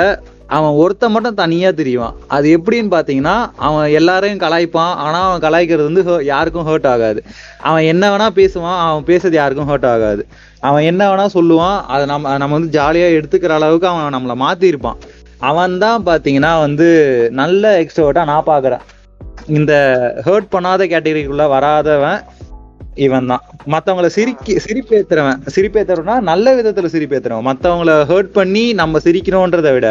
அவன் ஒருத்தன் மட்டும் தனியா தெரியுவான் அது எப்படின்னு பாத்தீங்கன்னா அவன் எல்லாரையும் கலாய்ப்பான். ஆனா அவன் கலாய்க்கிறது வந்து யாருக்கும் ஹர்ட் ஆகாது. அவன் என்ன வேணா பேசுவான். அவன் பேசுறது யாருக்கும் ஹர்ட் ஆகாது. அவன் என்ன வேணா சொல்லுவான். அதை நம்ம நம்ம வந்து ஜாலியா எடுத்துக்கிற அளவுக்கு அவன் நம்மளை மாத்திருப்பான் அவன் தான் பாத்தீங்கன்னா வந்து நல்ல எக்ஸ்ட்ரோவர்ட்டா நான் பாக்குறேன். இந்த ஹர்ட் பண்ணாத கேட்டகரிக்குள்ள வராதவன் இவன் தான் மத்தவங்கள சிரிக்கி சிரிப்பேத்துறவன். சிரிப்பேத்துறவனா நல்ல விதத்துல சிரிப்பேத்துறவன். மத்தவங்கள ஹர்ட் பண்ணி நம்ம சிரிக்கணும்ன்றதை விட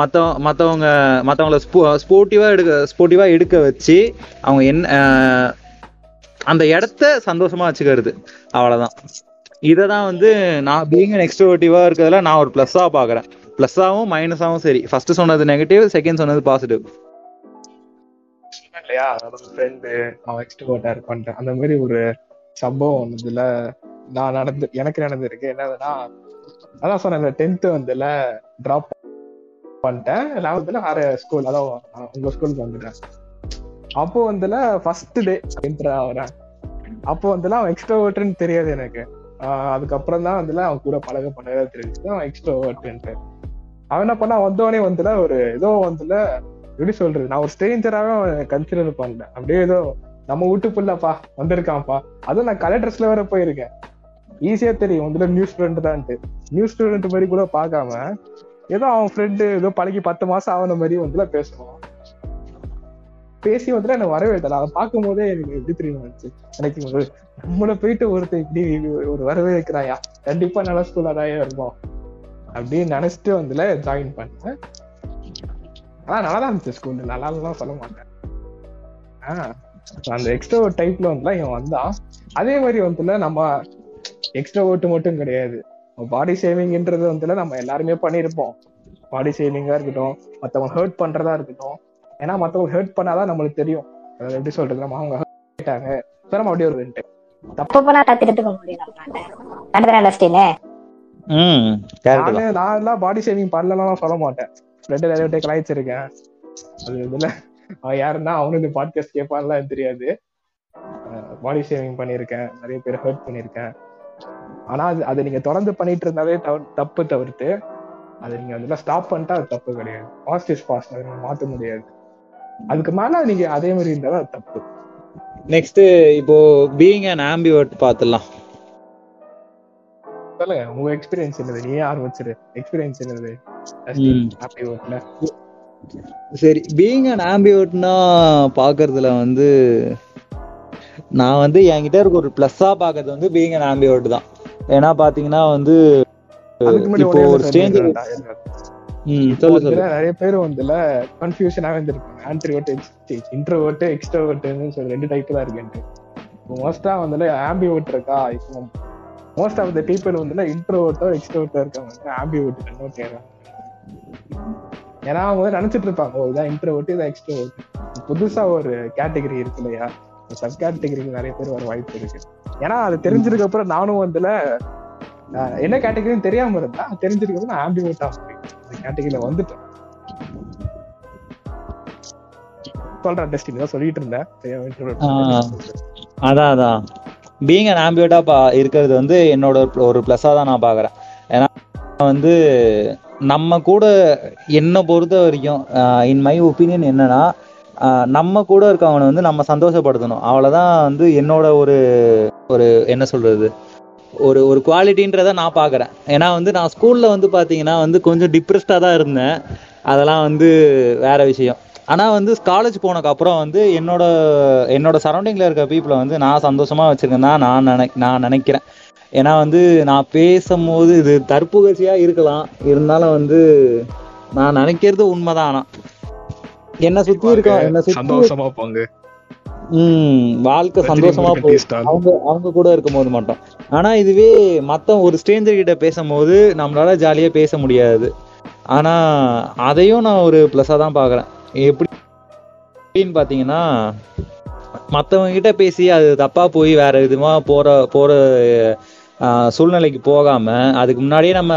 மத்த மத்தவங்க மத்தவங்கள ஸ்போர்ட்டிவா எடுக்க ஸ்போர்ட்டிவா எடுக்க வச்சு அவங்க என்ன அந்த இடத்த சந்தோஷமா வச்சுக்கிறது. அவ்வளவுதான். இதை தான் வந்து நான் பீங் எக்ஸ்ட்ரோவேட்டிவா இருக்கிறதுல நான் ஒரு ப்ளஸ்ஸா பாக்குறேன். ப்ளஸ்ஸாவும் மைனஸாவும் சரி. ஃபர்ஸ்ட் சொன்னது நெகட்டிவ் செகண்ட் சொன்னது பாசிட்டிவ் இல்லையா? அதாவது ஃப்ரெண்டு அவன் எக்ஸ்ட்ரோவேட்டா இருப்பான்ட்டு. அந்த மாதிரி ஒரு சம்பவம் வந்ததுல நான் நடந்து எனக்கு நடந்திருக்கு. என்னதுன்னா அதான் சொன்னேன் டென்த்து வந்துல டிராப் பண்ணிட்டேன். லெவன்த்துல வேற ஸ்கூல் அதான் உங்க ஸ்கூலுக்கு வந்துட்டேன். அப்போ வந்துல ஃபர்ஸ்ட் டே என்ட்ரு ஆகிறேன். அப்போ வந்துல அவன் எக்ஸ்ட்ரோவர்ட்னு தெரியாது எனக்கு. ஆஹ் அதுக்கப்புறம் தான் வந்துல அவன் கூட பழக பண்ணவே தெரிஞ்சு அவன் எக்ஸ்ட்ரோவர்ட்ன்ட்டு அவன் என்ன பண்ணா வந்தவனே வந்துல ஒரு ஏதோ வந்துல எப்படி சொல்றது? நான் ஒரு ஸ்ட்ரேஞ்சராவே அவன் கன்சிடர் பண்ணல. அப்படியே ஏதோ நம்ம வீட்டு புள்ளப்பா வந்திருக்கான்ப்பா. அதுவும் நான் கலர் ட்ரெஸ்ல வேற போயிருக்கேன். ஈஸியா தெரியும். வந்துல நியூ ஸ்டூடெண்ட் தான்ட்டு. நியூ ஸ்டூடெண்ட் மாதிரி கூட பார்க்காம ஏதோ அவன் ஃப்ரெண்டு ஏதோ பழகி பத்து மாசம் ஆன மாதிரி வந்துல பேசுவான். பேசி வந்துட்டு எனக்கு வரவே இல்லை அதை பார்க்கும் போதே எனக்கு எப்படி தெரியும் வந்துச்சு எனக்கு ஒரு நம்மள போயிட்டு ஒருத்தர் இப்படி ஒரு வரவே இருக்கிறாயா கண்டிப்பா நல்ல ஸ்கூல்ல தான் இருப்போம் அப்படின்னு நினைச்சிட்டு வந்துல ஜாயின் பண்ணேன். ஆனா நல்லா தான் இருந்துச்சு ஸ்கூல் நல்லா தான் சொல்ல மாட்டேன். ஆஹ் அந்த எக்ஸ்ட்ரா டைப்ல வந்து இவன் வந்தான். அதே மாதிரி வந்துல நம்ம எக்ஸ்ட்ரா ஓட்டு மட்டும் கிடையாது. பாடி ஷேவிங்ன்றது வந்துல நம்ம எல்லாருமே பண்ணியிருப்போம். பாடி ஷேவிங்கா இருக்கட்டும் மத்தவங்க ஹர்ட் பண்றதா இருக்கட்டும். ஏன்னா மத்தவங்க ஹர்ட் பண்ணாதான் நம்மளுக்கு தெரியும். அதாவது எப்படி சொல்றது? நம்ம அவங்க So நம்ம அப்படியே ஒரு ரெண்டு தப்பு பண்ணா இருக்க முடியும் நானு நான் எல்லாம் பாடி ஷேவிங் பண்ணலாம் சொல்ல மாட்டேன். ஃப்ரெண்டு நிறைய கலாய்ச்சிருக்கேன். அது இதுல. அவன் யாருன்னா அவனுக்கு பாட்காஸ்ட் கேட்பான்லாம் தெரியாது. பாடி ஷேவிங் பண்ணியிருக்கேன். நிறைய பேர் ஹர்ட் பண்ணியிருக்கேன். ஆனா அது அதை நீங்க தொடர்ந்து பண்ணிட்டு இருந்தாலே தவ- தப்பு தவிர்த்து அதை நீங்க அதெல்லாம் ஸ்டாப் பண்ணிட்டா அது தப்பு கிடையாது. பாஸ்ட் இஸ் பாஸ்ட் அதை மாத்த முடியாது. அதுக்கு மேல நீங்க அதே மாதிரி இருந்தாலும் அது தப்பு. நெக்ஸ்ட் இப்போ பீயிங் அண்ட் ஆம்பிவர்ட் பார்த்துடலாம். சொல்லுங்க உங்க எக்ஸ்பீரியன்ஸ் என்னது? நீயே ஆரம்பிச்சிரு. எக்ஸ்பீரியன்ஸ் என்னது? ம். சரி பீயிங் அண்ட் ஆம்பியூட்னா பாக்குறதுல வந்து நான் வந்து என்கிட்ட இருக்க ஒரு பிளஸ்ஸா பாக்குறது வந்து பீயிங் அண்ட் ஆம்பியூட் தான். ஏன்னா பாத்தீங்கன்னா வந்து இப்போ ஒரே சொல்லு நிறைய பேர் வந்துல கன்ஃபியூஷனாவே இருந்திருப்பாங்க. ஆன்ட்ரிவர்ட் இன்ட்ரோவர்ட் எக்ஸ்ட்ரோவர்ட்னு சொல்லி ரெண்டு டைப் தான் இருக்குன்ட்டு. மோஸ்டா வந்துல ஆம்பிவர்ட் இருக்கா? இப்போ மோஸ்ட் ஆஃப் த பீப்புள் வந்துல இன்ட்ரோவர்ட்டோ எக்ஸ்ட்ரோவர்ட்டோ இருக்காங்க ஆம்பிவர்ட் கன்வெர்ட் செய்யறாங்க ஏன்னா அவங்க வந்து நினைச்சிட்டு இருப்பாங்க ஓ இதான் இன்ட்ரோவர்ட் இதான் எக்ஸ்ட்ரோவர்ட் புதுசா ஒரு கேட்டகரி இருக்கு இல்லையா? சப் கேட்டகரிக்கு நிறைய பேர் வர வாய்ப்பு இருக்கு. ஏன்னா அது தெரிஞ்சதுக்கு அப்புறம் நானும் வந்துல என்ன கேட்டகரின்னு தெரியாம இருந்தா தெரிஞ்சதுக்கு அப்புறம் நான் ஆம்பிவர்ட் அந்த கேட்டகரியில வந்துட்டேன். சொல்றேன் டெஸ்டினி தான் சொல்லிட்டு இருந்தேன். அதான் அதான். பீயிங் அண்ட் ஆம்பியூட்டா இருக்கிறது வந்து என்னோட ஒரு ப்ளஸ்ஸாக தான் நான் பார்க்குறேன் ஏன்னா வந்து நம்ம கூட என்னை பொறுத்த வரைக்கும் இன் மை ஒப்பீனியன் என்னன்னா நம்ம கூட இருக்கவனை வந்து நம்ம சந்தோஷப்படுத்தணும். அவ்வளோதான் வந்து என்னோட ஒரு ஒரு என்ன சொல்றது ஒரு ஒரு குவாலிட்டின்றத நான் பார்க்குறேன். ஏன்னா வந்து நான் ஸ்கூலில் வந்து பார்த்தீங்கன்னா வந்து கொஞ்சம் டிப்ரெஸ்டாக தான் இருந்தேன். அதெல்லாம் வந்து வேற விஷயம். ஆனால் வந்து காலேஜ் போனதுக்கப்புறம் வந்து என்னோட என்னோட சரௌண்டிங்கில் இருக்க பீப்புளை வந்து நான் சந்தோஷமாக வச்சுருக்கேன் தான் நான் நினை நான் நினைக்கிறேன். ஏன்னா வந்து நான் பேசும்போது இது தற்புகழ்ச்சியாக இருக்கலாம். இருந்தாலும் வந்து நான் நினைக்கிறது உண்மைதான் ஆனால் என்னை சுற்றி இருக்க? என்னை சுற்றி சந்தோஷமா போங்க. ம் வாழ்க்கை சந்தோஷமா style. அவங்க அவங்க கூட இருக்கும்போது மட்டும். ஆனா இதுவே மத்த ஒரு ஸ்ட்ரேஞ்சர் கிட்ட பேசும்போது நம்மளால ஜாலியா பேச முடியாது. ஆனா அதையும் நான் ஒரு ப்ளஸ்ஸா தான் பாக்குறேன். எப்படி எப்படின்னு பாத்தீங்கன்னா மத்தவங்க கிட்ட பேசி அது தப்பா போய் வேற விதமா போற போற சூழ்நிலைக்கு போகாமல் அதுக்கு முன்னாடியே நம்ம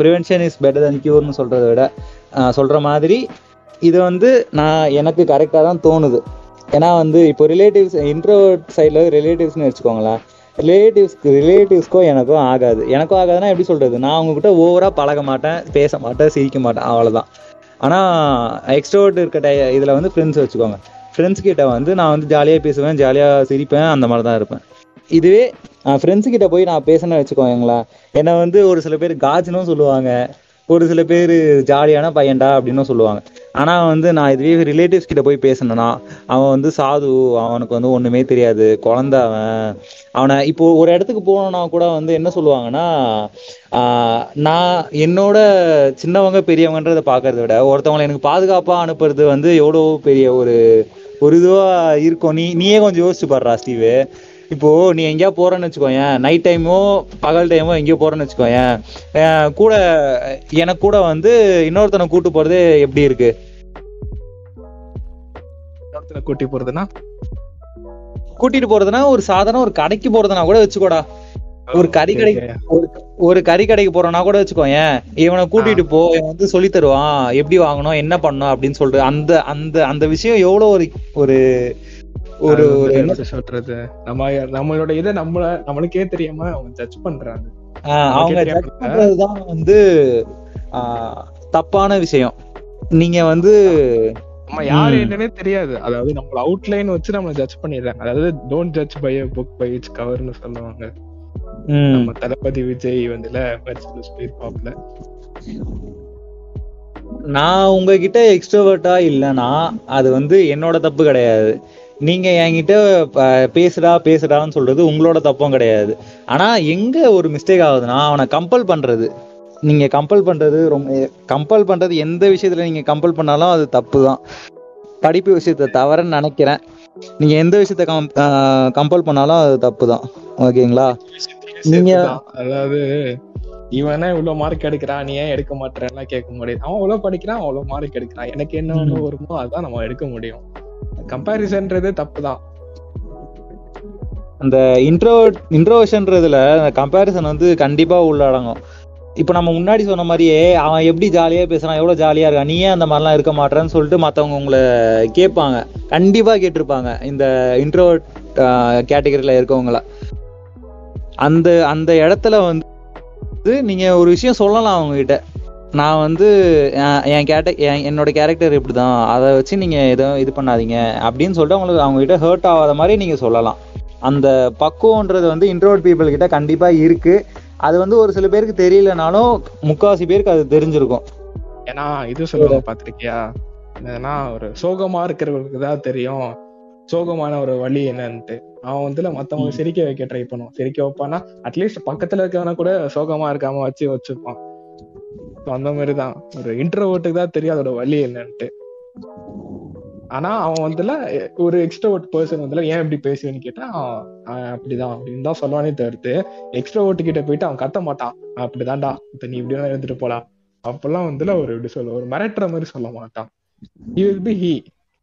ப்ரிவென்ஷன் இஸ் பெட்டர் than கியூர்னு சொல்கிறத விட சொல்கிற மாதிரி இது வந்து நான் எனக்கு கரெக்டாக தான் தோணுது. ஏன்னா வந்து இப்போ ரிலேட்டிவ்ஸ் இன்ட்ரோவர்ட் சைடில் ரிலேட்டிவ்ஸ்னு வச்சுக்கோங்களேன். ரிலேட்டிவ்ஸ்க்கு ரிலேட்டிவ்ஸ்க்கோ எனக்கும் ஆகாது. எனக்கும் ஆகாதுன்னா எப்படி சொல்கிறது நான் அவங்கக்கிட்ட ஓவராக பழக மாட்டேன் பேச மாட்டேன் சிரிக்க மாட்டேன் அவ்வளோதான் ஆனால் எக்ஸ்ட்ரோவர்ட் இருக்க டை இதில் வந்து ஃப்ரெண்ட்ஸ் வச்சுக்கோங்க. ஃப்ரெண்ட்ஸ் கிட்ட வந்து நான் வந்து ஜாலியாக பேசுவேன் ஜாலியாக சிரிப்பேன் அந்த மாதிரி தான் இருப்பேன். இதுவே ஃப்ரெண்ட்ஸு கிட்ட போய் நான் பேசினேன் வச்சுக்கோங்களேன். என்னை வந்து ஒரு சில பேர் காஜ்னும் சொல்லுவாங்க. ஒரு சில பேர் ஜாலியான பையன்டா அப்படின்னும் சொல்லுவாங்க. ஆனால் வந்து நான் இதுவே ரிலேட்டிவ்ஸ் கிட்ட போய் பேசினேன்னா அவன் வந்து சாது அவனுக்கு வந்து ஒன்றுமே தெரியாது. குழந்த அவன். அவனை இப்போ ஒரு இடத்துக்கு போனோம்னா கூட வந்து என்ன சொல்லுவாங்கன்னா நான் என்னோட சின்னவங்க பெரியவங்கன்றதை பார்க்கறத விட ஒருத்தவங்களை எனக்கு பாதுகாப்பாக அனுப்புறது வந்து எவ்வளோ பெரிய ஒரு ஒரு இதுவாக இருக்கும். நீ நீயே கொஞ்சம் யோசிச்சு பாடுறா ஸ்டீவு. இப்போ நீ எங்கேயா போறேன்னு வச்சுக்கோயேன் நைட் டைமோ பகல் டைமோ எங்கேயோ போறேன்னு வச்சுக்கோயேன் கூட எனக்கு கூட வந்து இன்னொருத்தனை கூட்டு போறது எப்படி இருக்கு? இடத்துல கூட்டி போறதுன்னா? கூட்டிட்டு போறதுனா ஒரு சாதாரண ஒரு கடைக்கு போறதுனா கூட வச்சுக்கோடா. ஒரு கறி கடைக்கு. ஒரு ஒரு கறி கடைக்கு போறோம்னா கூட வச்சுக்கோயேன் இவனை கூட்டிட்டு போ இவன் வந்து சொல்லி தருவான் எப்படி வாங்கணும் என்ன பண்ணணும் அப்படின்னு சொல்லிட்டு அந்த அந்த அந்த விஷயம் எவ்வளவு ஒரு ஒரு ஒரு ஒரு என்ன சொல்றது? நம்ம நம்மளோட இதை நம்மள நம்மளுக்கே தெரியாம அவங்க ஜட்ஜ் பண்றாங்க. அவங்க ஜட்ஜ் பண்றதுதான் வந்து தப்பான விஷயம். நீங்க வந்து நம்ம யாரு. என்னன்னே தெரியாது. அதாவது நம்மள அவுட்லைன் வச்சு நம்ம ஜட்ஜ் பண்ணிடுறாங்க. அதாவது don't judge by book by its கவர்னு சொல்லுவாங்க. நம்ம தளபதி விஜய் வந்துல சொல்லியிருப்பாப்ல நான் உங்ககிட்ட எக்ஸ்ட்ரோவர்ட்டா இல்லைன்னா அது வந்து என்னோட தப்பு கிடையாது. நீங்க என்கிட்ட பேசுடா பேசுடான்னு சொல்றது உங்களோட தப்பும் கிடையாது. ஆனா எங்க ஒரு மிஸ்டேக் ஆகுதுன்னா அவனை கம்பல் பண்றது. நீங்க கம்பல் பண்றது ரொம்ப கம்பல் பண்றது எந்த விஷயத்துல நீங்க கம்பல் பண்ணாலும் அது தப்பு தான் படிப்பு விஷயத்த தவறுன்னு நினைக்கிறேன். நீங்க எந்த விஷயத்த கம்பல் பண்ணாலும் அது தப்பு தான் ஓகேங்களா? நீங்க-. அதாவது இவனே இவ்வளவு மார்க் எடுக்கிறான் நீ ஏன் எடுக்க மாட்டேறலாம் கேட்க முடியாது. அவன் அவ்வளவு படிக்கிறான் அவ்வளவு மார்க் எடுக்கிறான். எனக்கு என்ன ஒண்ணு வருமோ அதான் நம்ம எடுக்க முடியும். கம்பாரிசன்றது தப்பு தான் அந்த இன்ட்ரோ இன்ட்ரோவர்ஷன்றதுல கம்பேரிசன் வந்து கண்டிப்பா உள்ளடங்கும். இப்ப நம்ம முன்னாடி சொன்ன மாதிரியே அவன் எப்படி ஜாலியா பேசுறான் எவ்வளவு ஜாலியா இருக்கான் நீ ஏன் அந்த மாதிரிலாம் இருக்க மாட்டேன்னு சொல்லிட்டு மத்தவங்க உங்களை கேட்பாங்க. கண்டிப்பா கேட்டிருப்பாங்க இந்த இன்ட்ரோ கேட்டகரியில இருக்கவங்கள. அந்த அந்த இடத்துல வந்து நீங்க ஒரு விஷயம் சொல்லலாம் அவங்க கிட்ட நான் வந்து என் கேட்ட என் என்னோட கேரக்டர் இப்படிதான். அதை வச்சு நீங்க எதுவும் இது பண்ணாதீங்க. அப்படின்னு சொல்லிட்டு அவங்களுக்கு அவங்க கிட்ட ஹர்ட் ஆகாத மாதிரி நீங்க சொல்லலாம். அந்த பக்குவன்றது வந்து இன்ட்ரோவர்ட் பீப்புள் கிட்ட கண்டிப்பா இருக்கு. அது வந்து ஒரு சில பேருக்கு தெரியலனாலும் முக்காவாசி பேருக்கு அது தெரிஞ்சிருக்கும். ஏன்னா இது சொல்லுவாங்க பாத்திருக்கியா என்னன்னா ஒரு சோகமா இருக்கிறவங்களுக்கு தான் தெரியும். சோகமான ஒரு வழி என்னன்ட்டு. அவன் வந்து மத்தவங்க. சிரிக்க வைக்க ட்ரை பண்ணுவான். சிரிக்க வைப்பானா அட்லீஸ்ட் பக்கத்துல இருக்கவன கூட சோகமா இருக்காம வச்சு வச்சுப்பான் அந்த மாதிரிதான். ஒரு இன்ட்ரோவர்ட்டுக்கு தான் தெரியும் அதோட வழி என்னன்ட்டு. ஆனா அவன் வந்துல ஒரு எக்ஸ்ட்ரோவர்ட் பர்சன் வந்துல ஏன் இப்படி பேசுவேன்னு கேட்டா அப்படிதான் அப்படின்னு தான் சொல்லுவானே தவிர்த்து எக்ஸ்ட்ரோவர்ட் கிட்ட போயிட்டு அவன் கத்த மாட்டான். அப்படிதான்டா இப்ப நீ இப்படி இருந்துட்டு போலாம். அப்பெல்லாம் வந்துல ஒரு எப்படி சொல்ல ஒரு மிரட்டுற மாதிரி சொல்ல மாட்டான். வில் பி ஹி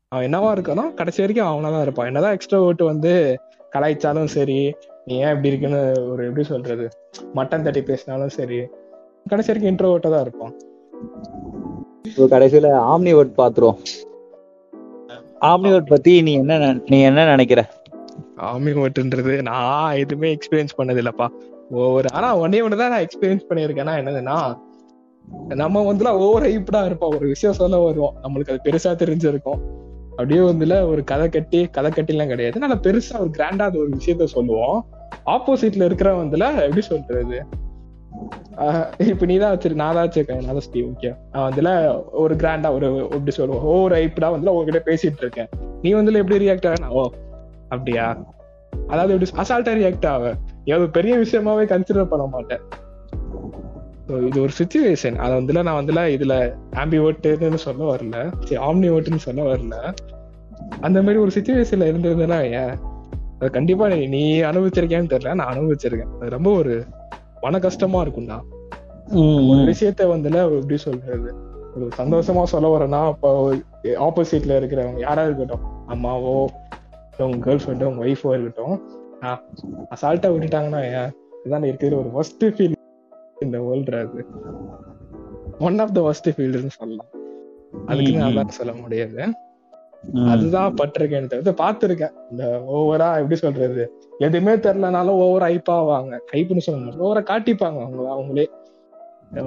அவன் என்னவா இருக்கானோ கடைசி வரைக்கும் அவனாதான் இருப்பான். என்னதான் எக்ஸ்ட்ரோவர்ட் வந்து கலாய்ச்சாலும் சரி நீ ஏன் இப்படி இருக்குன்னு ஒரு எப்படி சொல்றது மட்டன் தட்டி பேசினாலும் சரி கடைசி வரைக்கும் இன்ட்ரோவர்ட்டா தான் இருப்பான் இப்போ கடைசியில ஆம்னிவர்ட் பாத்துருவோம் ஆம்னிவர்ட் பத்தி நீ என்ன நினை- நீ என்ன நினைக்கிற? ஆமிவட்டுன்றது நான் எதுவுமே எக்ஸ்பீரியன்ஸ் பண்ணது இல்லப்பா ஒவ்வொரு ஆனா ஒன்னே ஒண்ணுதான் நான் எக்ஸ்பீரியன்ஸ் பண்ணியிருக்கேன்னா என்னதுன்னா நம்ம வந்துல ஓவர் ஹைப்டா இருப்போம். ஒரு விஷயம் சொல்ல வருவோம். நம்மளுக்கு அது பெருசா தெரிஞ்சிருக்கும். அப்படியே வந்துல ஒரு கதை கட்டி கதை கட்டிலாம் கிடையாது. நல்லா பெருசா ஒரு கிராண்டா ஒரு விஷயத்த சொல்லுவோம். ஆப்போசிட்ல இருக்கிறவன் வந்துல எப்படி சொல்றது? இப்ப நீ தான் வச்சிரு நான் தான் வச்சிருக்கேன். நான் தான் ஸ்டீவ் ஓகே வந்துல ஒரு கிராண்டா ஒரு எப்படி சொல்லுவோம் ஓவர் ரைப்டா வந்துல உங்ககிட்ட பேசிட்டு இருக்கேன். நீ வந்துல எப்படி ரியாக்ட் ஆகனா ஓ அப்படியா? அதாவது எப்படி அசால்ட்டா ரியாக்ட் ஆவ? ஏதோ பெரிய விஷயமாவே கன்சிடர் பண்ண மாட்டேன். இது ஒரு சுச்சுவேஷன் அதை வந்துல நான் வந்துல இதுல ஆம்பிவர்ட்னு சொல்ல வரல. சரி ஆம்னிவர்ட்னு சொல்ல வரல. அந்த மாதிரி ஒரு சுச்சுவேஷன்ல இருந்திருந்தேன்னா ஏன்? அது கண்டிப்பா நீ- நீ அனுபவிச்சிருக்கேன்னு தெரியல. நான் அனுபவிச்சிருக்கேன். அது ரொம்ப ஒரு மன கஷ்டமா இருக்கும்டா. ஒரு விஷயத்த வந்துல எப்படி சொல்றது? ஒரு சந்தோஷமா சொல்ல வரேன்னா இப்போ ஆப்போசிட்ல இருக்கிறவங்க யாரா இருக்கட்டும் அம்மாவோ உங்க கேர்ள் ஃப்ரெண்டோ உங்க ஒய்ஃபோ இருக்கட்டும் அசால்ட்டா விட்டுட்டாங்கன்னா ஏன் இதான் இருக்கிற ஒரு ஒஸ்ட் ஃபீல் இந்த வேர்ல்டு அது. ஒன் ஆஃப் த ஒஸ்ட் ஃபீல்டுன்னு சொல்லலாம். அதுக்கு. நான் சொல்ல முடியாது. அதுதான் பட்டிருக்கேன் தவிர்த்து பார்த்திருக்கேன். இந்த ஓவரா எப்படி சொல்றது? எதுவுமே தெரியலனாலும் ஓவரா ஹைப்பாவாங்க ஹைப்னு சொல்ல ஓவரா காட்டிப்பாங்க அவங்க அவங்களே.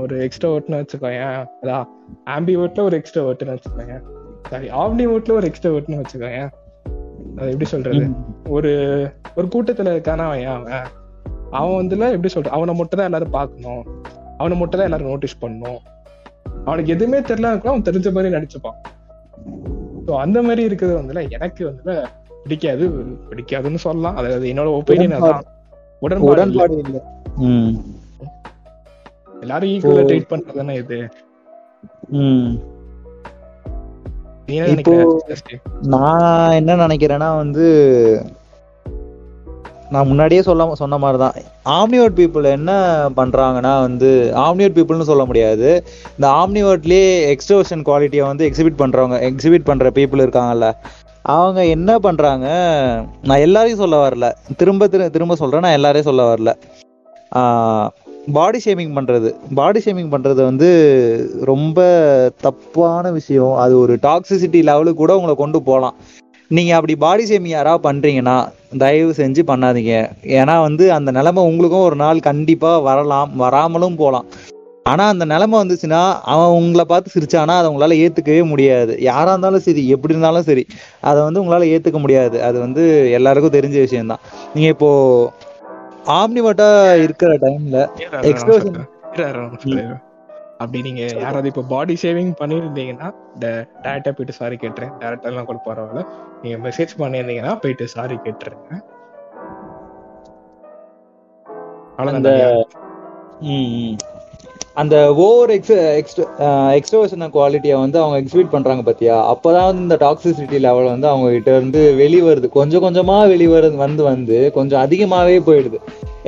ஒரு எக்ஸ்ட்ரா ஓட்டுன்னு வச்சுக்கோங்க அதான் ஆம்பிவர்ட்ல ஒரு எக்ஸ்ட்ரா ஓட்டுன்னு வச்சுக்கோங்க சாரி ஆம்னிவர்ட்ல ஒரு எக்ஸ்ட்ரா ஓட்டுன்னு வச்சுக்கோங்க அது எப்படி சொல்றது. ஒரு ஒரு கூட்டத்துல இருக்கானா அவன் அவன்? அவன் வந்துல எப்படி சொல்ற அவனை மட்டும் தான் எல்லாரும் பார்க்கணும். அவனை மட்டும் தான் எல்லாரும் நோட்டீஸ் பண்ணணும். அவனுக்கு எதுவுமே தெரியல அவன் தெரிஞ்ச மாதிரி நடிச்சுப்பான். ஸோ அந்த மாதிரி இருக்கிறது வந்துல எனக்கு வந்துல பிடிக்காது பிடிக்காதுன்னு சொல்லலாம். அதாவது என்னோட ஒப்பீனியன் அதான். உடன்பாடு இல்ல. எல்லாரும் ஈக்குவலா ட்ரீட் பண்றது தானே இது? இப்போ-? நான் என்ன நினைக்கிறேன்னா வந்து நான் முன்னாடியே சொல்ல சொன்ன மாதிரி தான் ஆம்னிவர்ட் பீப்புள் என்ன பண்ணுறாங்கன்னா வந்து ஆம்னிவர்ட் பீப்புள்னு சொல்ல முடியாது. இந்த ஆம்னிவர்ட்லேயே எக்ஸ்ட்ரோஷன் குவாலிட்டியை வந்து எக்ஸிபிட் பண்ணுறவங்க எக்ஸிபிட் பண்ணுற பீப்புள் இருக்காங்கல்ல அவங்க என்ன பண்ணுறாங்க நான் எல்லாரையும் சொல்ல வரல. திரும்ப திரு- திரும்ப சொல்கிறேன் நான் எல்லாரையும் சொல்ல வரல. பாடி ஷேமிங் பண்ணுறது பாடி ஷேமிங் பண்ணுறது வந்து ரொம்ப தப்பான விஷயம். அது ஒரு டாக்ஸிசிட்டி லெவலுக்கு கூட உங்களை கொண்டு போகலாம். நீங்க அப்படி பாடி ஷேமிங் யாராவது பண்றீங்கன்னா தயவு செஞ்சு பண்ணாதீங்க. ஏன்னா வந்து அந்த நிலைமை உங்களுக்கும் ஒரு நாள் கண்டிப்பா வரலாம் வராமலும் போகலாம் ஆனா அந்த நிலைமை வந்துச்சுன்னா அவன் உங்களை பார்த்து சிரிச்சானா அதை உங்களால ஏத்துக்கவே முடியாது. யாரா இருந்தாலும் சரி எப்படி இருந்தாலும் சரி அதை வந்து உங்களால ஏத்துக்க முடியாது. அது வந்து எல்லாருக்கும் தெரிஞ்ச விஷயம்தான். நீங்க இப்போ ஆம்னிவட்டா இருக்கிற டைம்ல இரு, அப்படி நீங்க யாராவது இப்போ பாடி சேவிங் பண்ணிருந்தீங்கன்னா டேரக்டா போயிட்டு சாரி கேட்டுறேன் டேரக்டா எல்லாம் கூட பரவாயில்ல நீங்க மெசேஜ் பண்ணியிருந்தீங்கன்னா போயிட்டு சாரி கேட்டுருங்க. ம். அந்த ஓவர் எக்ஸ் எக்ஸ்ட்ரோஷன் குவாலிட்டியை வந்து அவங்க எக்ஸிபிட் பண்ணுறாங்க பார்த்தியா அப்பதான் வந்து இந்த டாக்ஸிசிட்டி லெவல் வந்து அவங்க கிட்ட இருந்து வெளி வருது. கொஞ்சம் கொஞ்சமாக வெளிவருது வந்து வந்து கொஞ்சம் அதிகமாகவே போயிடுது.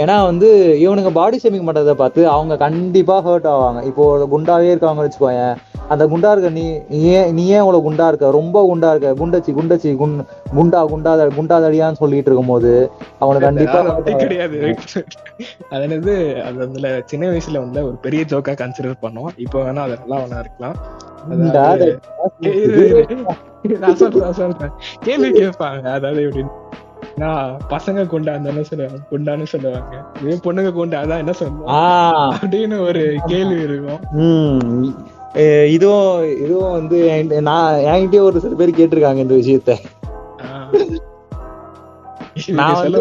ஏன்னா வந்து இவனுங்க பாடி ஷேமிங் பண்ணுறதை பார்த்து அவங்க கண்டிப்பாக ஹர்ட் ஆவாங்க. இப்போ ஒரு குண்டாவே இருக்கவங்க வச்சுக்கோங்க அந்த குண்டா இருக்க நீ நீ ஏன் நீ ஏன் இவ்வளவு குண்டா இருக்க? ரொம்ப குண்டா இருக்க. குண்டச்சி குண்டச்சி குண் குண்டா குண்டா குண்டாதடியான்னு சொல்லிட்டு இருக்கும்போது அவனுக்கு கண்டிப்பா. கிடையாது. அது என்னது அது வந்து சின்ன வயசுல வந்து ஒரு பெரிய ஜோக்கா கன்சிடர் பண்ணோம். இப்போ வேணா அது நல்லா வேணா இருக்கலாம். அதாவது-. நான் சொல்றேன், நான் சொல்றேன். கேள்வி கேட்பாங்க. அதாவது எப்படின்னா பசங்க குண்டா என்ன சொல்லுவாங்க? குண்டான்னு சொல்லுவாங்க. இதே பொண்ணுங்க குண்டா அதான் என்ன சொல்லுவாங்க? அப்படின்னு ஒரு கேள்வி இருக்கும். இதுவும் இதுவும் வந்து நான் என்கிட்டயே ஒரு சில பேர் கேட்டிருக்காங்க இந்த விஷயத்த. நான் வந்து.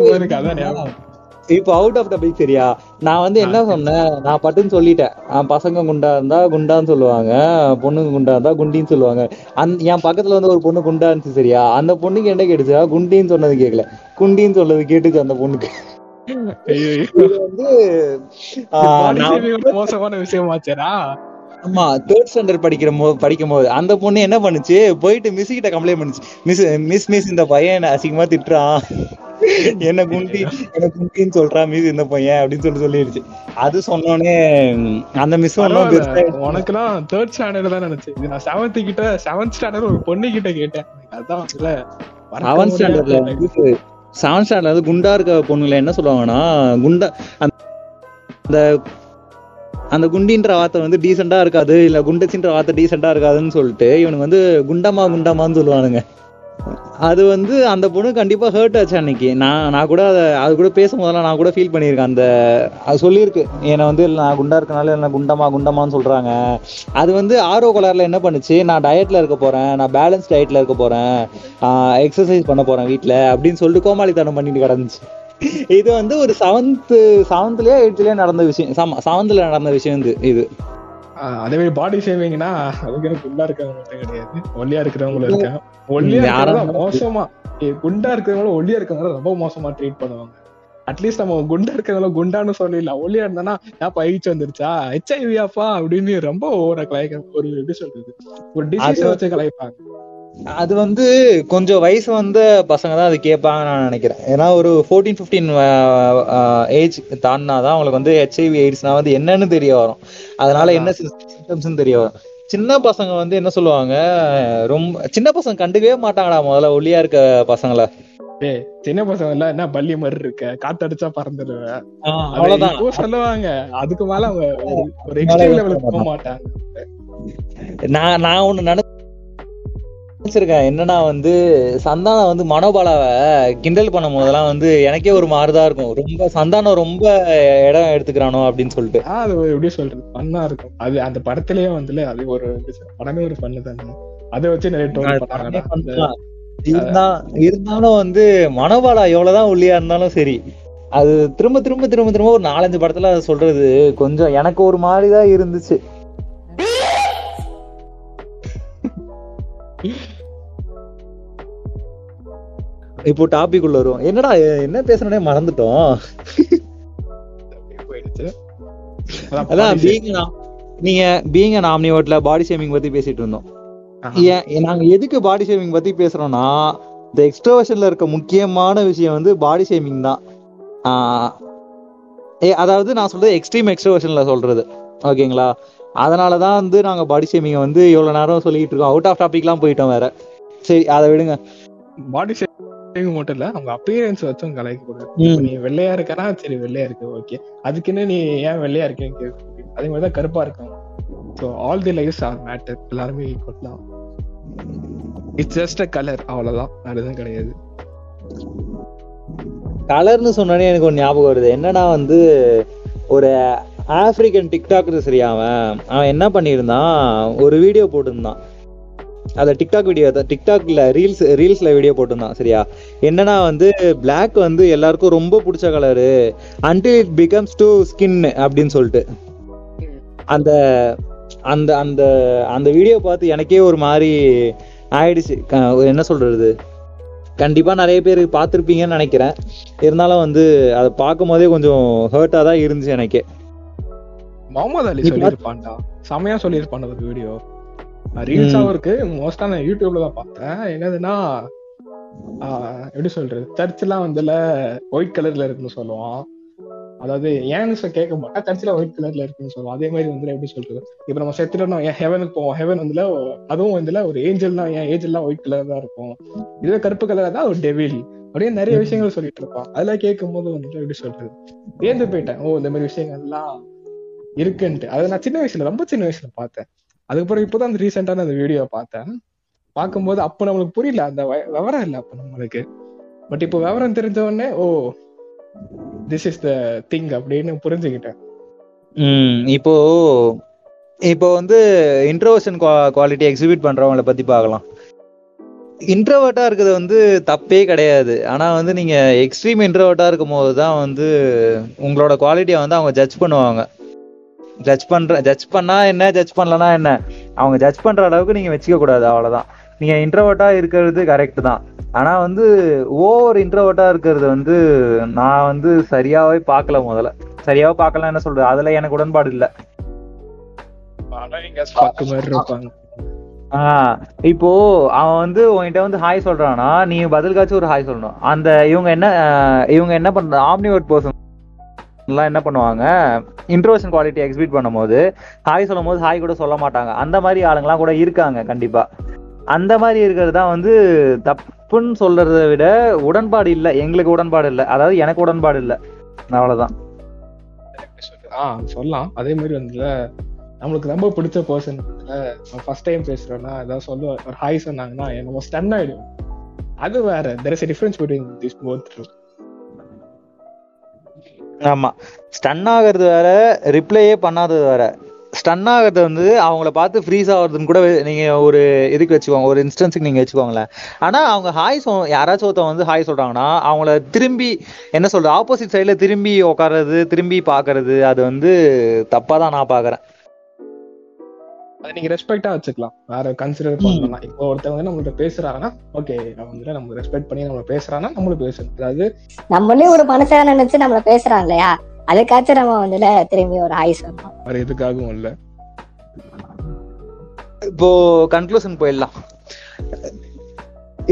இப்போ அவுட் ஆஃப் டாபிக் சரியா? நான் வந்து என்ன சொன்னேன்? நான் பட்டுன்னு சொல்லிட்டேன். பசங்க குண்டா இருந்தா குண்டான்னு சொல்லுவாங்க. பொண்ணுங்க குண்டா இருந்தா குண்டின்னு சொல்லுவாங்க. அந் என் பக்கத்துல வந்து ஒரு பொண்ணு குண்டா இருந்துச்சு சரியா? அந்த பொண்ணுக்கு என்ன கேட்டுச்சா? குண்டின்னு சொன்னது கேட்கல குண்டின்னு சொன்னது கேட்டுச்சு அந்த பொண்ணுக்கு. வந்து மோசமான விஷயமாச்சேடா. ஆமா தேர்ட் ஸ்டாண்டர்ட் படிக்கிற போது படிக்கும் போது அந்த பொண்ணு என்ன பண்ணுச்சு? போயிட்டு மிஸ் கிட்ட கம்ப்ளைண்ட் பண்ணுச்சு. மிஸ் மிஸ் மிஸ் இந்த பையன் என்ன அசிங்கமா திட்டுறான். என்ன குண்டி என்ன குண்டின்னு சொல்றான். மிஸ் இந்த பையன் அப்படின்னு சொல்லி சொல்லிடுச்சு. அது சொன்னோடனே அந்த மிஸ் பரவாயில்ல. உனக்கெல்லாம் தேர்ட் ஸ்டாண்டர்ட் தான் நினைச்சேன். இது நான் செவன்த் கிட்ட செவன்த் ஸ்டாண்டர்ட் ஒரு பொண்ணு கிட்ட கேட்டேன் அதான் மறக்க செவன்த் ஸ்டாண்டர்ட்ல செவன்த் ஸ்டாண்டர்ட்ல வந்து குண்டா இருக்க பொண்ணுல என்ன சொல்லுவாங்கன்னா குண்டா அந்த அந்த குண்டின்ற வார்த்தை வந்து டீசெண்டா இருக்காது இல்ல குண்டச்சின்ற வார்த்தை டீசெண்டா இருக்காதுன்னு சொல்லிட்டு இவனுக்கு வந்து குண்டமா குண்டமான்னு சொல்லுவானுங்க. அது வந்து அந்த பொண்ணு கண்டிப்பா ஹர்ட் ஆச்சு அன்னைக்கு. நான் நான் கூட அதை அது கூட பேசும்போதெல்லாம் நான் கூட ஃபீல் பண்ணியிருக்கேன். அந்த அது சொல்லியிருக்கு. என்னை வந்து நான் குண்டா இருக்கனால என்ன குண்டமா குண்டமான்னு சொல்றாங்க. அது வந்து ஆர்வ கோளாறுல என்ன பண்ணுச்சு? நான் டயட்ல இருக்க போறேன் நான் பேலன்ஸ் டயட்ல இருக்க போறேன் எக்ஸசைஸ் பண்ண போறேன் வீட்டில் அப்படின்னு சொல்லிட்டு கோமாளித்தனம் பண்ணிட்டு கிடந்துச்சு. இது வந்து ஒரு செவன்த் செவன்த்லயே எயிட்லயே நடந்த விஷயம். செவன்த்ல நடந்த விஷயம் இது அதே மாதிரி பாடி ஷேவிங்னா அதுக்கு குண்டா இருக்கிறவங்க மட்டும் கிடையாது. ஒல்லியா இருக்கிறவங்களும் இருக்காங்க. ஒல்லியா மோசமா. குண்டா இருக்கிறவங்கள ஒல்லியா இருக்கிறவங்க ரொம்ப மோசமா ட்ரீட் பண்ணுவாங்க. அட்லீஸ்ட் நம்ம குண்டா இருக்கிறவங்கள குண்டான்னு சொல்லலாம் ஒல்லியா இருந்தானா ஏப்பா எயிச்சு வந்துருச்சா? ஹெச்ஐவியாப்பா அப்படின்னு ரொம்ப ஓவர கலாய்க்க ஒரு எப்படி சொல்றது? ஒரு டிசீஸ் வச்சு கலாய்ப்பாங்க. அது வந்து கொஞ்சம் வயசு வந்த பசங்க தான் அது கேட்பாங்க நான் நினைக்கிறேன். ஏன்னா ஒரு ஃபோர்டீன் ஃபிஃப்டீன் ஏஜ் தாண்டினா தான் அவங்களுக்கு வந்து ஹெச்ஐவி எய்ட்ஸ்னா வந்து என்னன்னு தெரிய வரும். அதனால என்ன சிம்டம்ஸ்னு தெரிய வரும். சின்ன பசங்க வந்து என்ன சொல்லுவாங்க? ரொம்ப சின்ன பசங்க கண்டுக்கவே மாட்டாங்கடா முதல்ல ஒல்லியா இருக்க பசங்கள. ஏய் சின்ன பசங்க எல்லாம் என்ன பள்ளி மாதிரி இருக்க? காத்தடிச்சா பறந்துடுவேன் அவ்வளவுதான். சொல்லுவாங்க. அதுக்கு மேல அவங்க ஒரு- எக்ஸ்ட்ரீம் போக லெவலுக்கு போக மாட்டாங்க. நான் நான் ஒண்ணு நினைச்சிருக்கேன். என்னன்னா வந்து சந்தானம் வந்து மனோபாலாவை கிண்டல் பண்ணும் போதெல்லாம் வந்து எனக்கே ஒரு மாதிரிதான் இருக்கும். ரொம்ப சந்தானம் ரொம்ப இடம் எடுத்துக்கிறானோ அப்படின்னு சொல்லிட்டு. அது எப்படி சொல்றது? பண்ணா இருக்கும். அது அந்த படத்திலேயே வந்துல அது ஒரு படமே ஒரு பண்ணு தானே. அதை வச்சு நிறைய இருந்தாலும் வந்து மனோபாலா எவ்வளவுதான் ஒல்லியா இருந்தாலும் சரி அது திரும்ப திரும்ப திரும்ப திரும்ப ஒரு நாலஞ்சு படத்துல அதை சொல்றது கொஞ்சம் எனக்கு ஒரு மாதிரிதான் இருந்துச்சு. இப்போ டாபிக் உள்ள வரும் என்னடா என்ன பேசணும்னே மறந்துட்டோம். அப்படியே போயிடுச்சு. அதான் பீங் நீங்க பீங் நாமினியோட்ல பாடி ஷேமிங் பத்தி பேசிட்டு இருந்தோம். நாங்க எதுக்கு பாடி ஷேமிங் பத்தி பேசுறோம்னா இந்த எக்ஸ்ட்ரோவர்ஷன்ல இருக்க முக்கியமான விஷயம் வந்து பாடி ஷேமிங் தான். அதாவது நான் சொல்றது எக்ஸ்ட்ரீம் எக்ஸ்ட்ரோவர்ஷன்ல சொல்றது. ஓகேங்களா? அதனாலதான் வந்து நாங்க பாடி ஷேமிங் வந்து இவ்வளவு நேரம் சொல்லிட்டு இருக்கோம். அவுட் ஆஃப் டாபிக்லாம் போயிட்டோம் வேற. சரி அதை விடுங்க. பாடி ஷேவிங் மட்டும் இல்ல அவங்க அப்பியரன்ஸ் வச்சும் கலாய்க்க கூடாது. நீ வெள்ளையா இருக்கனா சரி வெள்ளையா இருக்கு ஓகே அதுக்குன்னு நீ ஏன் வெள்ளையா இருக்கேன்னு அதே மாதிரிதான் கருப்பா இருக்கும் so all the lives are matter எல்லாருமே ஈக்குவல் தான். இட்ஸ் ஜஸ்ட் அ கலர் அவ்வளவுதான். எதுவும் கிடையாது. கலர்னு சொன்னோடனே எனக்கு ஒரு ஞாபகம் வருது. என்னன்னா வந்து ஒரு ஆப்பிரிக்கன் டிக்டாக் சரியா அவன். அவன் என்ன பண்ணியிருந்தான்? ஒரு வீடியோ போட்டிருந்தான். அத டிக்டாக் வீடியோ டிக்டாக்ல ரீல்ஸ் ரீல்ஸ்ல வீடியோ போட்டிருந்தான் சரியா? என்னன்னா வந்து Black வந்து எல்லாருக்கும் ரொம்ப பிடிச்ச colour until it becomes to skin அப்படின்னு சொல்லிட்டு. அந்த அந்த அந்த அந்த வீடியோ பார்த்து எனக்கே ஒரு மாதிரி ஆயிடுச்சு. என்ன சொல்றது? கண்டிப்பா நிறைய பேர் பார்த்துருப்பீங்கன்னு நினைக்கிறேன். இருந்தாலும் வந்து அதை பார்க்கும் போதே கொஞ்சம் ஹர்ட்டா தான் இருந்துச்சு எனக்கே. முகமது அலி சொல்லியிருப்பான்டா. செமையா சொல்லியிருப்பான் வீடியோ ரீல்ஸாவும் இருக்கு. மோஸ்டா நான் யூடியூப்ல தான் பார்த்தேன். என்னதுன்னா எப்படி சொல்றது? சர்ச் எல்லாம் வந்துல ஒயிட் கலர்ல இருக்குன்னு சொல்லுவான். அதாவது ஏன்னு கேட்க மாட்டா. சர்ச்சில் ஒயிட் கலர்ல இருக்குன்னு சொல்லுவோம் அதே மாதிரி வந்து எப்படி சொல்றது? இப்ப நம்ம செத்துட்டோம் ஏன் ஹெவனுக்கு போவோம்? ஹெவன் வந்துல அதுவும் வந்துல ஒரு ஏஞ்சல் தான். ஏன் ஏஞ்சல்லாம் ஒயிட் கலர் தான் இருக்கும்? இதுவே கருப்பு கலர் தான்? ஒரு டெவில் அப்படியே நிறைய விஷயங்கள் சொல்லிட்டு இருப்பான். அதெல்லாம் கேட்கும் போது வந்துட்டு எப்படி சொல்றது? வியந்து போயிட்டேன். ஓ இந்த மாதிரி விஷயங்கள்லாம் இருக்குன்ட்டு. அதை நான் சின்ன வயசுல ரொம்ப சின்ன வயசுல பார்த்தேன். அதுக்கப்புறம் இப்போதான் அந்த ரீசெண்டான அந்த வீடியோ பார்த்தேன். பார்க்கும்போது அப்போ நம்மளுக்கு புரியல. அந்த விவரம் இல்லை அப்போ நம்மளுக்கு. பட் இப்போ விவரம் தெரிஞ்ச உடனே oh this is the thing அப்படின்னு புரிஞ்சுக்கிட்டேன். இப்போ இப்போ வந்து இன்ட்ரோவர்ஷன் குவாலிட்டி எக்ஸிபிட் பண்றவங்கள பத்தி பார்க்கலாம். இன்ட்ரோவர்ட்டா இருக்கிறது வந்து தப்பே கிடையாது. ஆனா வந்து நீங்க எக்ஸ்ட்ரீம் இன்ட்ரோவர்ட்டா இருக்கும் போது தான் வந்து உங்களோட குவாலிட்டியை வந்து அவங்க ஜட்ஜ் பண்ணுவாங்க. ஜட்ஜ் பண்ற ஜட்ஜ் பண்ணா என்ன ஜட்ஜ் பண்ணலனா என்ன? அவங்க ஜட்ஜ் பண்ற அளவுக்கு நீங்க வச்சுக்க கூடாது அவ்வளவுதான். நீங்க இன்ட்ரோவர்ட்டா இருக்கிறது கரெக்ட் தான். ஆனா வந்து ஓவர் இன்ட்ரோவர்ட்டா இருக்கிறது வந்து நான் வந்து சரியாவே பார்க்கல முதல்ல. சரியாவே பார்க்கலாம் என்ன சொல்றது? அதுல எனக்கு உடன்பாடு இல்ல. ஆஹ் இப்போ அவன் வந்து உன்கிட்ட வந்து ஹாய் சொல்றானா நீ பதிலுக்காச்சும் ஒரு ஹாய் சொல்லணும். அந்த இவங்க என்ன இவங்க என்ன பண்ற ஆம்னிவர்ட் பர்சன் எல்லாம் என்ன பண்ணுவாங்க இன்ட்ரோஷன் குவாலிட்டி எக்ஸிபிட் பண்ணும்போது ஹாய் சொல்லும் போது ஹாய் கூட சொல்ல மாட்டாங்க. அந்த மாதிரி ஆளுங்கலாம் கூட இருக்காங்க கண்டிப்பா. அந்த மாதிரி இருக்கிறது தான் வந்து தப்புன்னு சொல்றதை விட உடன்பாடு இல்லை. எங்களுக்கு உடன்பாடு இல்லை. அதாவது எனக்கு உடன்பாடு இல்லை. அவ்வளவுதான். ஆ சொல்லலாம். அதே மாதிரி வந்து நம்மளுக்கு ரொம்ப பிடிச்ச பர்சன் ஃபர்ஸ்ட் டைம் பேசுறோம்னா ஏதாவது சொல்ல ஒரு ஹாய் சொன்னாங்கன்னா நம்ம ஸ்டன் ஆயிடும் அது வேற. There is difference between this both ஆமா. ஸ்டன் ஆகிறது வேற ரிப்ளையே பண்ணாதது வேற. ஸ்டன் ஆகிறது வந்து அவங்கள பார்த்து ஃப்ரீஸ் ஆகுறதுன்னு கூட நீங்க ஒரு இதுக்கு வச்சுக்கோங்க ஒரு இன்ஸ்டன்ஸுக்கு நீங்க வச்சுக்கோங்களேன். ஆனா அவங்க ஹாய் சொ யாராச்சும் ஒருத்தவங்க வந்து ஹாய் சொல்றாங்கன்னா அவங்கள திரும்பி என்ன சொல்றது ஆப்போசிட் சைட்ல திரும்பி உட்கார்றது திரும்பி பாக்குறது அது வந்து தப்பா தான் நான் பாக்குறேன் அதை நீங்க ரெஸ்பெக்டா வச்சுக்கலாம். வேற கன்சிடர் பண்ணலாம். இப்போ ஒருத்தவங்க வந்து நம்மள்ட்ட பேசுறாங்கன்னா ஓகே வந்து நம்ம ரெஸ்பெக்ட் பண்ணி நம்ம பேசுறாங்கன்னா நம்மளும் பேசணும். அதாவது நம்மளே ஒரு மனுஷனா நினைச்சு நம்மள பேசுறான் இல்லையா? அதுக்காச்சும் நம்ம வந்துல திரும்பி ஒரு ஹாய் சொல்லணும். வேற எதுக்காகவும் இல்ல. இப்போ கன்க்ளூஷன் போயிடலாம்.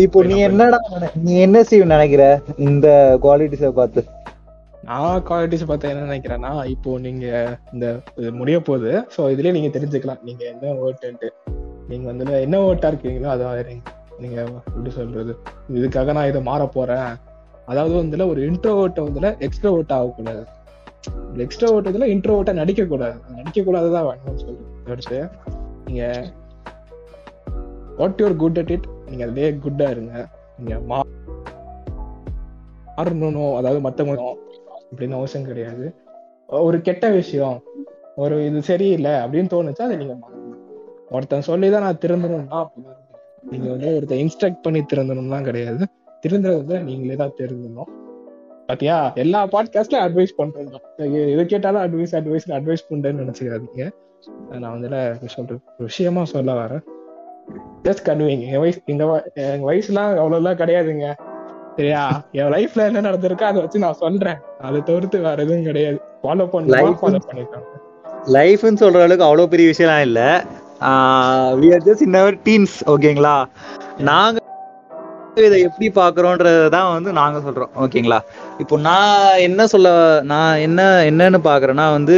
இப்போ நீ என்னடா நீ என்ன செய்ய நினைக்கிற? இந்த குவாலிட்டிஸை பார்த்து. நான் குவாலிட்டிஸ் பார்த்தா என்ன நினைக்கிறேன்னா இப்போ நீங்க இந்த இது முடிய போகுது. ஸோ இதுலயே நீங்க தெரிஞ்சுக்கலாம். நீங்க என்ன ஓட்டுன்ட்டு நீங்க வந்து என்ன ஓட்டா இருக்கீங்களோ அதான் நீங்க எப்படி சொல்றது? இதுக்காக நான் இதை மாற போறேன். அதாவது வந்துல ஒரு இன்ட்ரோ ஓட்டை வந்துல எக்ஸ்ட்ரா ஓட்ட ஆகக்கூடாது எக்ஸ்ட்ரா ஓட்டத்துல இன்ட்ரோ ஓட்டை நடிக்க கூடாது நடிக்க கூடாதுதான் வேணும்னு சொல்றேன். அடுத்து நீங்க what your good at it நீங்க அதுலயே குட்டா இருங்க. நீங்க மா- மாறணும் அதாவது மத்தவங்க அப்படின்னு அவசியம் கிடையாது. ஒரு கெட்ட விஷயம் ஒரு இது சரியில்லை அப்படின்னு தோணுச்சா அதை நீங்க ஒருத்தன் சொல்லிதான் நான் திருந்தணும்னா அப்படிதான் நீங்க வந்து ஒருத்தன் இன்ஸ்ட்ரக்ட் பண்ணி திருந்தணும்லாம் கிடையாது. திருந்துறது நீங்களே தான் திருந்தணும். பாத்தியா? எல்லா பாட்காஸ்ட்லயும் அட்வைஸ் பண்றோம் எது கேட்டாலும் அட்வைஸ் அட்வைஸ் அட்வைஸ் பண்றேன்னு நினைச்சுக்காதீங்க. நான் வந்து சொல்ற ஒரு விஷயமா சொல்ல வரேன். ஜஸ்ட் கன்விங் என் வயசு எங்க எங்க வயசுலாம் அவ்வளவுலாம் கிடையாதுங்க. சரியா என் லைஃப்ல என்ன நடந்திருக்கோ அதை வச்சு நான் சொல்றேன். அதை தவிர்த்து வேற எதுவும் கிடையாது. ஃபாலோ Life- ஃபாலோ பண்ணிருக்காங்க லைஃப்னு சொல்ற அளவுக்கு அவ்வளவு பெரிய விஷயம்லாம் இல்ல. We are just in our teens ஓகேங்களா நாங்க இதை எப்படி பாக்குறோன்றத தான் வந்து நாங்க சொல்றோம். ஓகேங்களா? இப்போ நான் என்ன சொல்ல நான் என்ன என்னன்னு பாக்குறேன்னா வந்து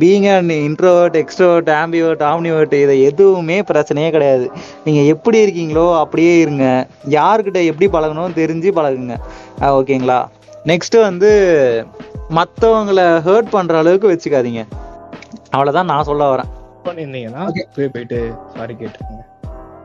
being and introvert extrovert ambivert omnivert இதை எதுவுமே பிரச்சனையே கிடையாது. நீங்க எப்படி இருக்கீங்களோ அப்படியே இருங்க. யாருக்கிட்ட எப்படி பழகணும் தெரிஞ்சு பழகுங்க. ஓகேங்களா? நெக்ஸ்ட் வந்து மத்தவங்கள ஹர்ட் பண்ற அளவுக்கு வச்சுக்காதீங்க. அவ்வளவுதான் நான் சொல்ல வரேன். பண்ணிருந்தீங்கன்னா போய் போயிட்டு சாரி கேட்டுருங்க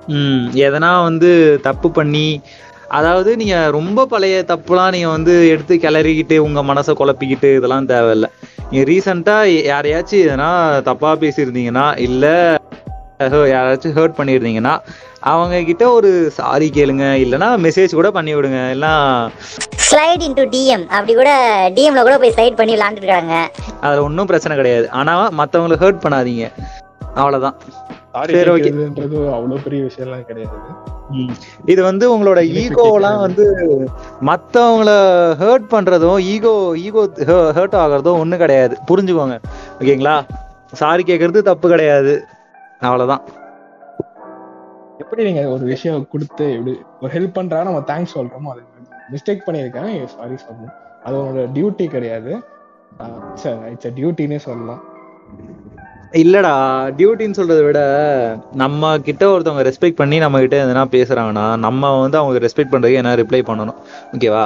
ம் எதனா வந்து தப்பு பண்ணி அதாவது நீங்க ரொம்ப பழைய தப்புலாம் நீங்க வந்து எடுத்து கிளறிக்கிட்டு உங்க மனசை குழப்பிக்கிட்டு இதெல்லாம் தேவையில்ல. நீங்க ரீசெண்டா யாரையாச்சும் எதனா தப்பா பேசியிருந்தீங்கன்னா இல்ல யாராச்சும் ஹர்ட் பண்ணியிருந்தீங்கன்னா அவங்க கிட்ட ஒரு சாரி கேளுங்க இல்லைன்னா மெசேஜ் கூட பண்ணி விடுங்க எல்லாம் ஸ்லைட் இன்டு டிஎம் அப்படி கூட டிஎம்ல கூட போய் ஸ்லைட் பண்ணி விளாண்டுட்டு இருக்காங்க. அதுல ஒன்றும் பிரச்சனை கிடையாது. ஆனா மத்தவங்களை ஹர்ட் பண்ணாதீங்க. அவ்வளவுதான். சாரி. கேட்கறதுன்றது அவ்வளவு பெரிய விஷயம்லாம் கிடையாது. இது வந்து உங்களோட ஈகோலாம் வந்து மத்தவங்கள ஹர்ட் பண்றதும் ஈகோ ஈகோ ஹர்ட் ஆகுறதும் ஒண்ணும் கிடையாது. புரிஞ்சுக்கோங்க. ஓகேங்களா? சாரி கேட்கறது தப்பு கிடையாது. அவ்வளவுதான். எப்படி நீங்க ஒரு விஷயம் கொடுத்து எப்படி ஒரு ஹெல்ப் பண்றா நம்ம தேங்க்ஸ் சொல்றோமோ அது மிஸ்டேக் பண்ணியிருக்காங்க சாரி சொல்லணும் அது உங்களோட டியூட்டி கிடையாது. இட்ஸ் டியூட்டினே சொல்லலாம். இல்லடா டியூட்டின்னு சொல்றதை விட நம்ம கிட்ட ஒருத்தவங்க ரெஸ்பெக்ட் பண்ணி நம்ம கிட்ட எதனா பேசுறாங்கன்னா நம்ம வந்து அவங்க ரெஸ்பெக்ட் பண்றதுக்கு என்ன ரிப்ளை பண்ணணும்? ஓகேவா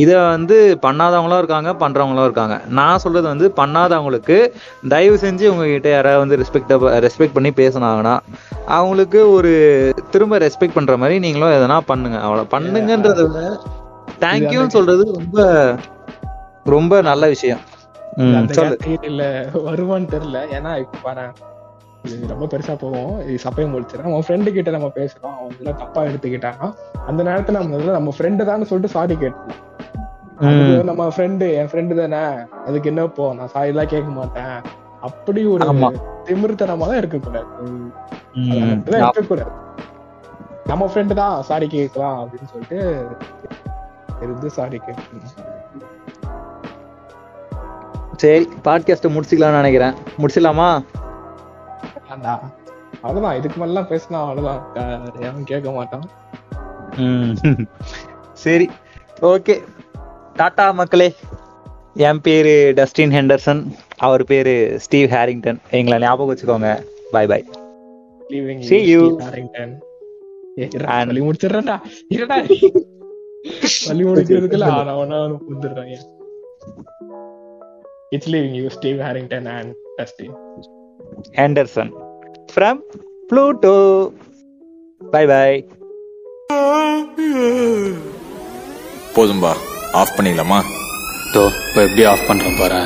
இதை வந்து பண்ணாதவங்களும் இருக்காங்க பண்றவங்களும் இருக்காங்க. நான் சொல்றது வந்து பண்ணாதவங்களுக்கு தயவு செஞ்சு உங்ககிட்ட யாராவது வந்து ரெஸ்பெக்ட் ரெஸ்பெக்ட் பண்ணி பேசுனாங்கன்னா அவங்களுக்கு ஒரு திரும்ப ரெஸ்பெக்ட் பண்ற மாதிரி நீங்களும் எதனா பண்ணுங்க. அவ்வளவு பண்ணுங்கன்றத விட தேங்க்யூன்னு சொல்றது ரொம்ப ரொம்ப நல்ல விஷயம். இல்ல வருவான்னு தெரியல. ஏன்னா இப்ப பாரு ரொம்ப பெருசா போகும். இது சப்பையும் முடிச்சிடும் நம்ம ஃப்ரெண்டு கிட்ட நம்ம பேசுறோம். அவன் தப்பா எடுத்துக்கிட்டான்னா அந்த நேரத்துல நம்ம முதல்ல நம்ம ஃப்ரெண்டு தான் சொல்லிட்டு சாரி அது நம்ம ஃப்ரெண்டு என் ஃப்ரெண்டு தானே? அதுக்கு என்ன போ நான் சாரி எல்லாம் கேட்க மாட்டேன். அப்படி ஒரு. திமிர்த்தனமா தான் இருக்கக்கூடாது. இருக்கக்கூடாது. நம்ம ஃப்ரெண்டு தான் சாரி கேட்கலாம் அப்படின்னு சொல்லிட்டு இருந்து சாரி கேட்கணும். சரி பாட்காஸ்ட்டை முடிச்சுக்கலாம்னு நினைக்கிறேன். முடிச்சிடலாமா? ஆண்டா அவ்வளவுதான். இதுக்கு மேலாம் பேசினா எவன் கேட்க மாட்டான். சரி. ஓகே. டாடா மக்களே என் பேரு டஸ்டின் ஹெண்டர்சன். அவர் பேரு ஸ்டீவ் ஹேரிங்டன். எங்களை ஞாபகம் வச்சுக்கோங்க. Bye bye leaving See you. Harrington And- வழி முடிச்சிடுறேன்டா. இருடா வழி முடிக்கிறதுக்குள்ள நான் அவனா வந்துடுறேன் it's leaving you Steve Harrington and Dustin Henderson from Pluto bye bye போதும்பா. ஆஃப் பண்ணிடலாமா? தோ இப்போ எப்படி ஆஃப் பண்றேன் பாரு.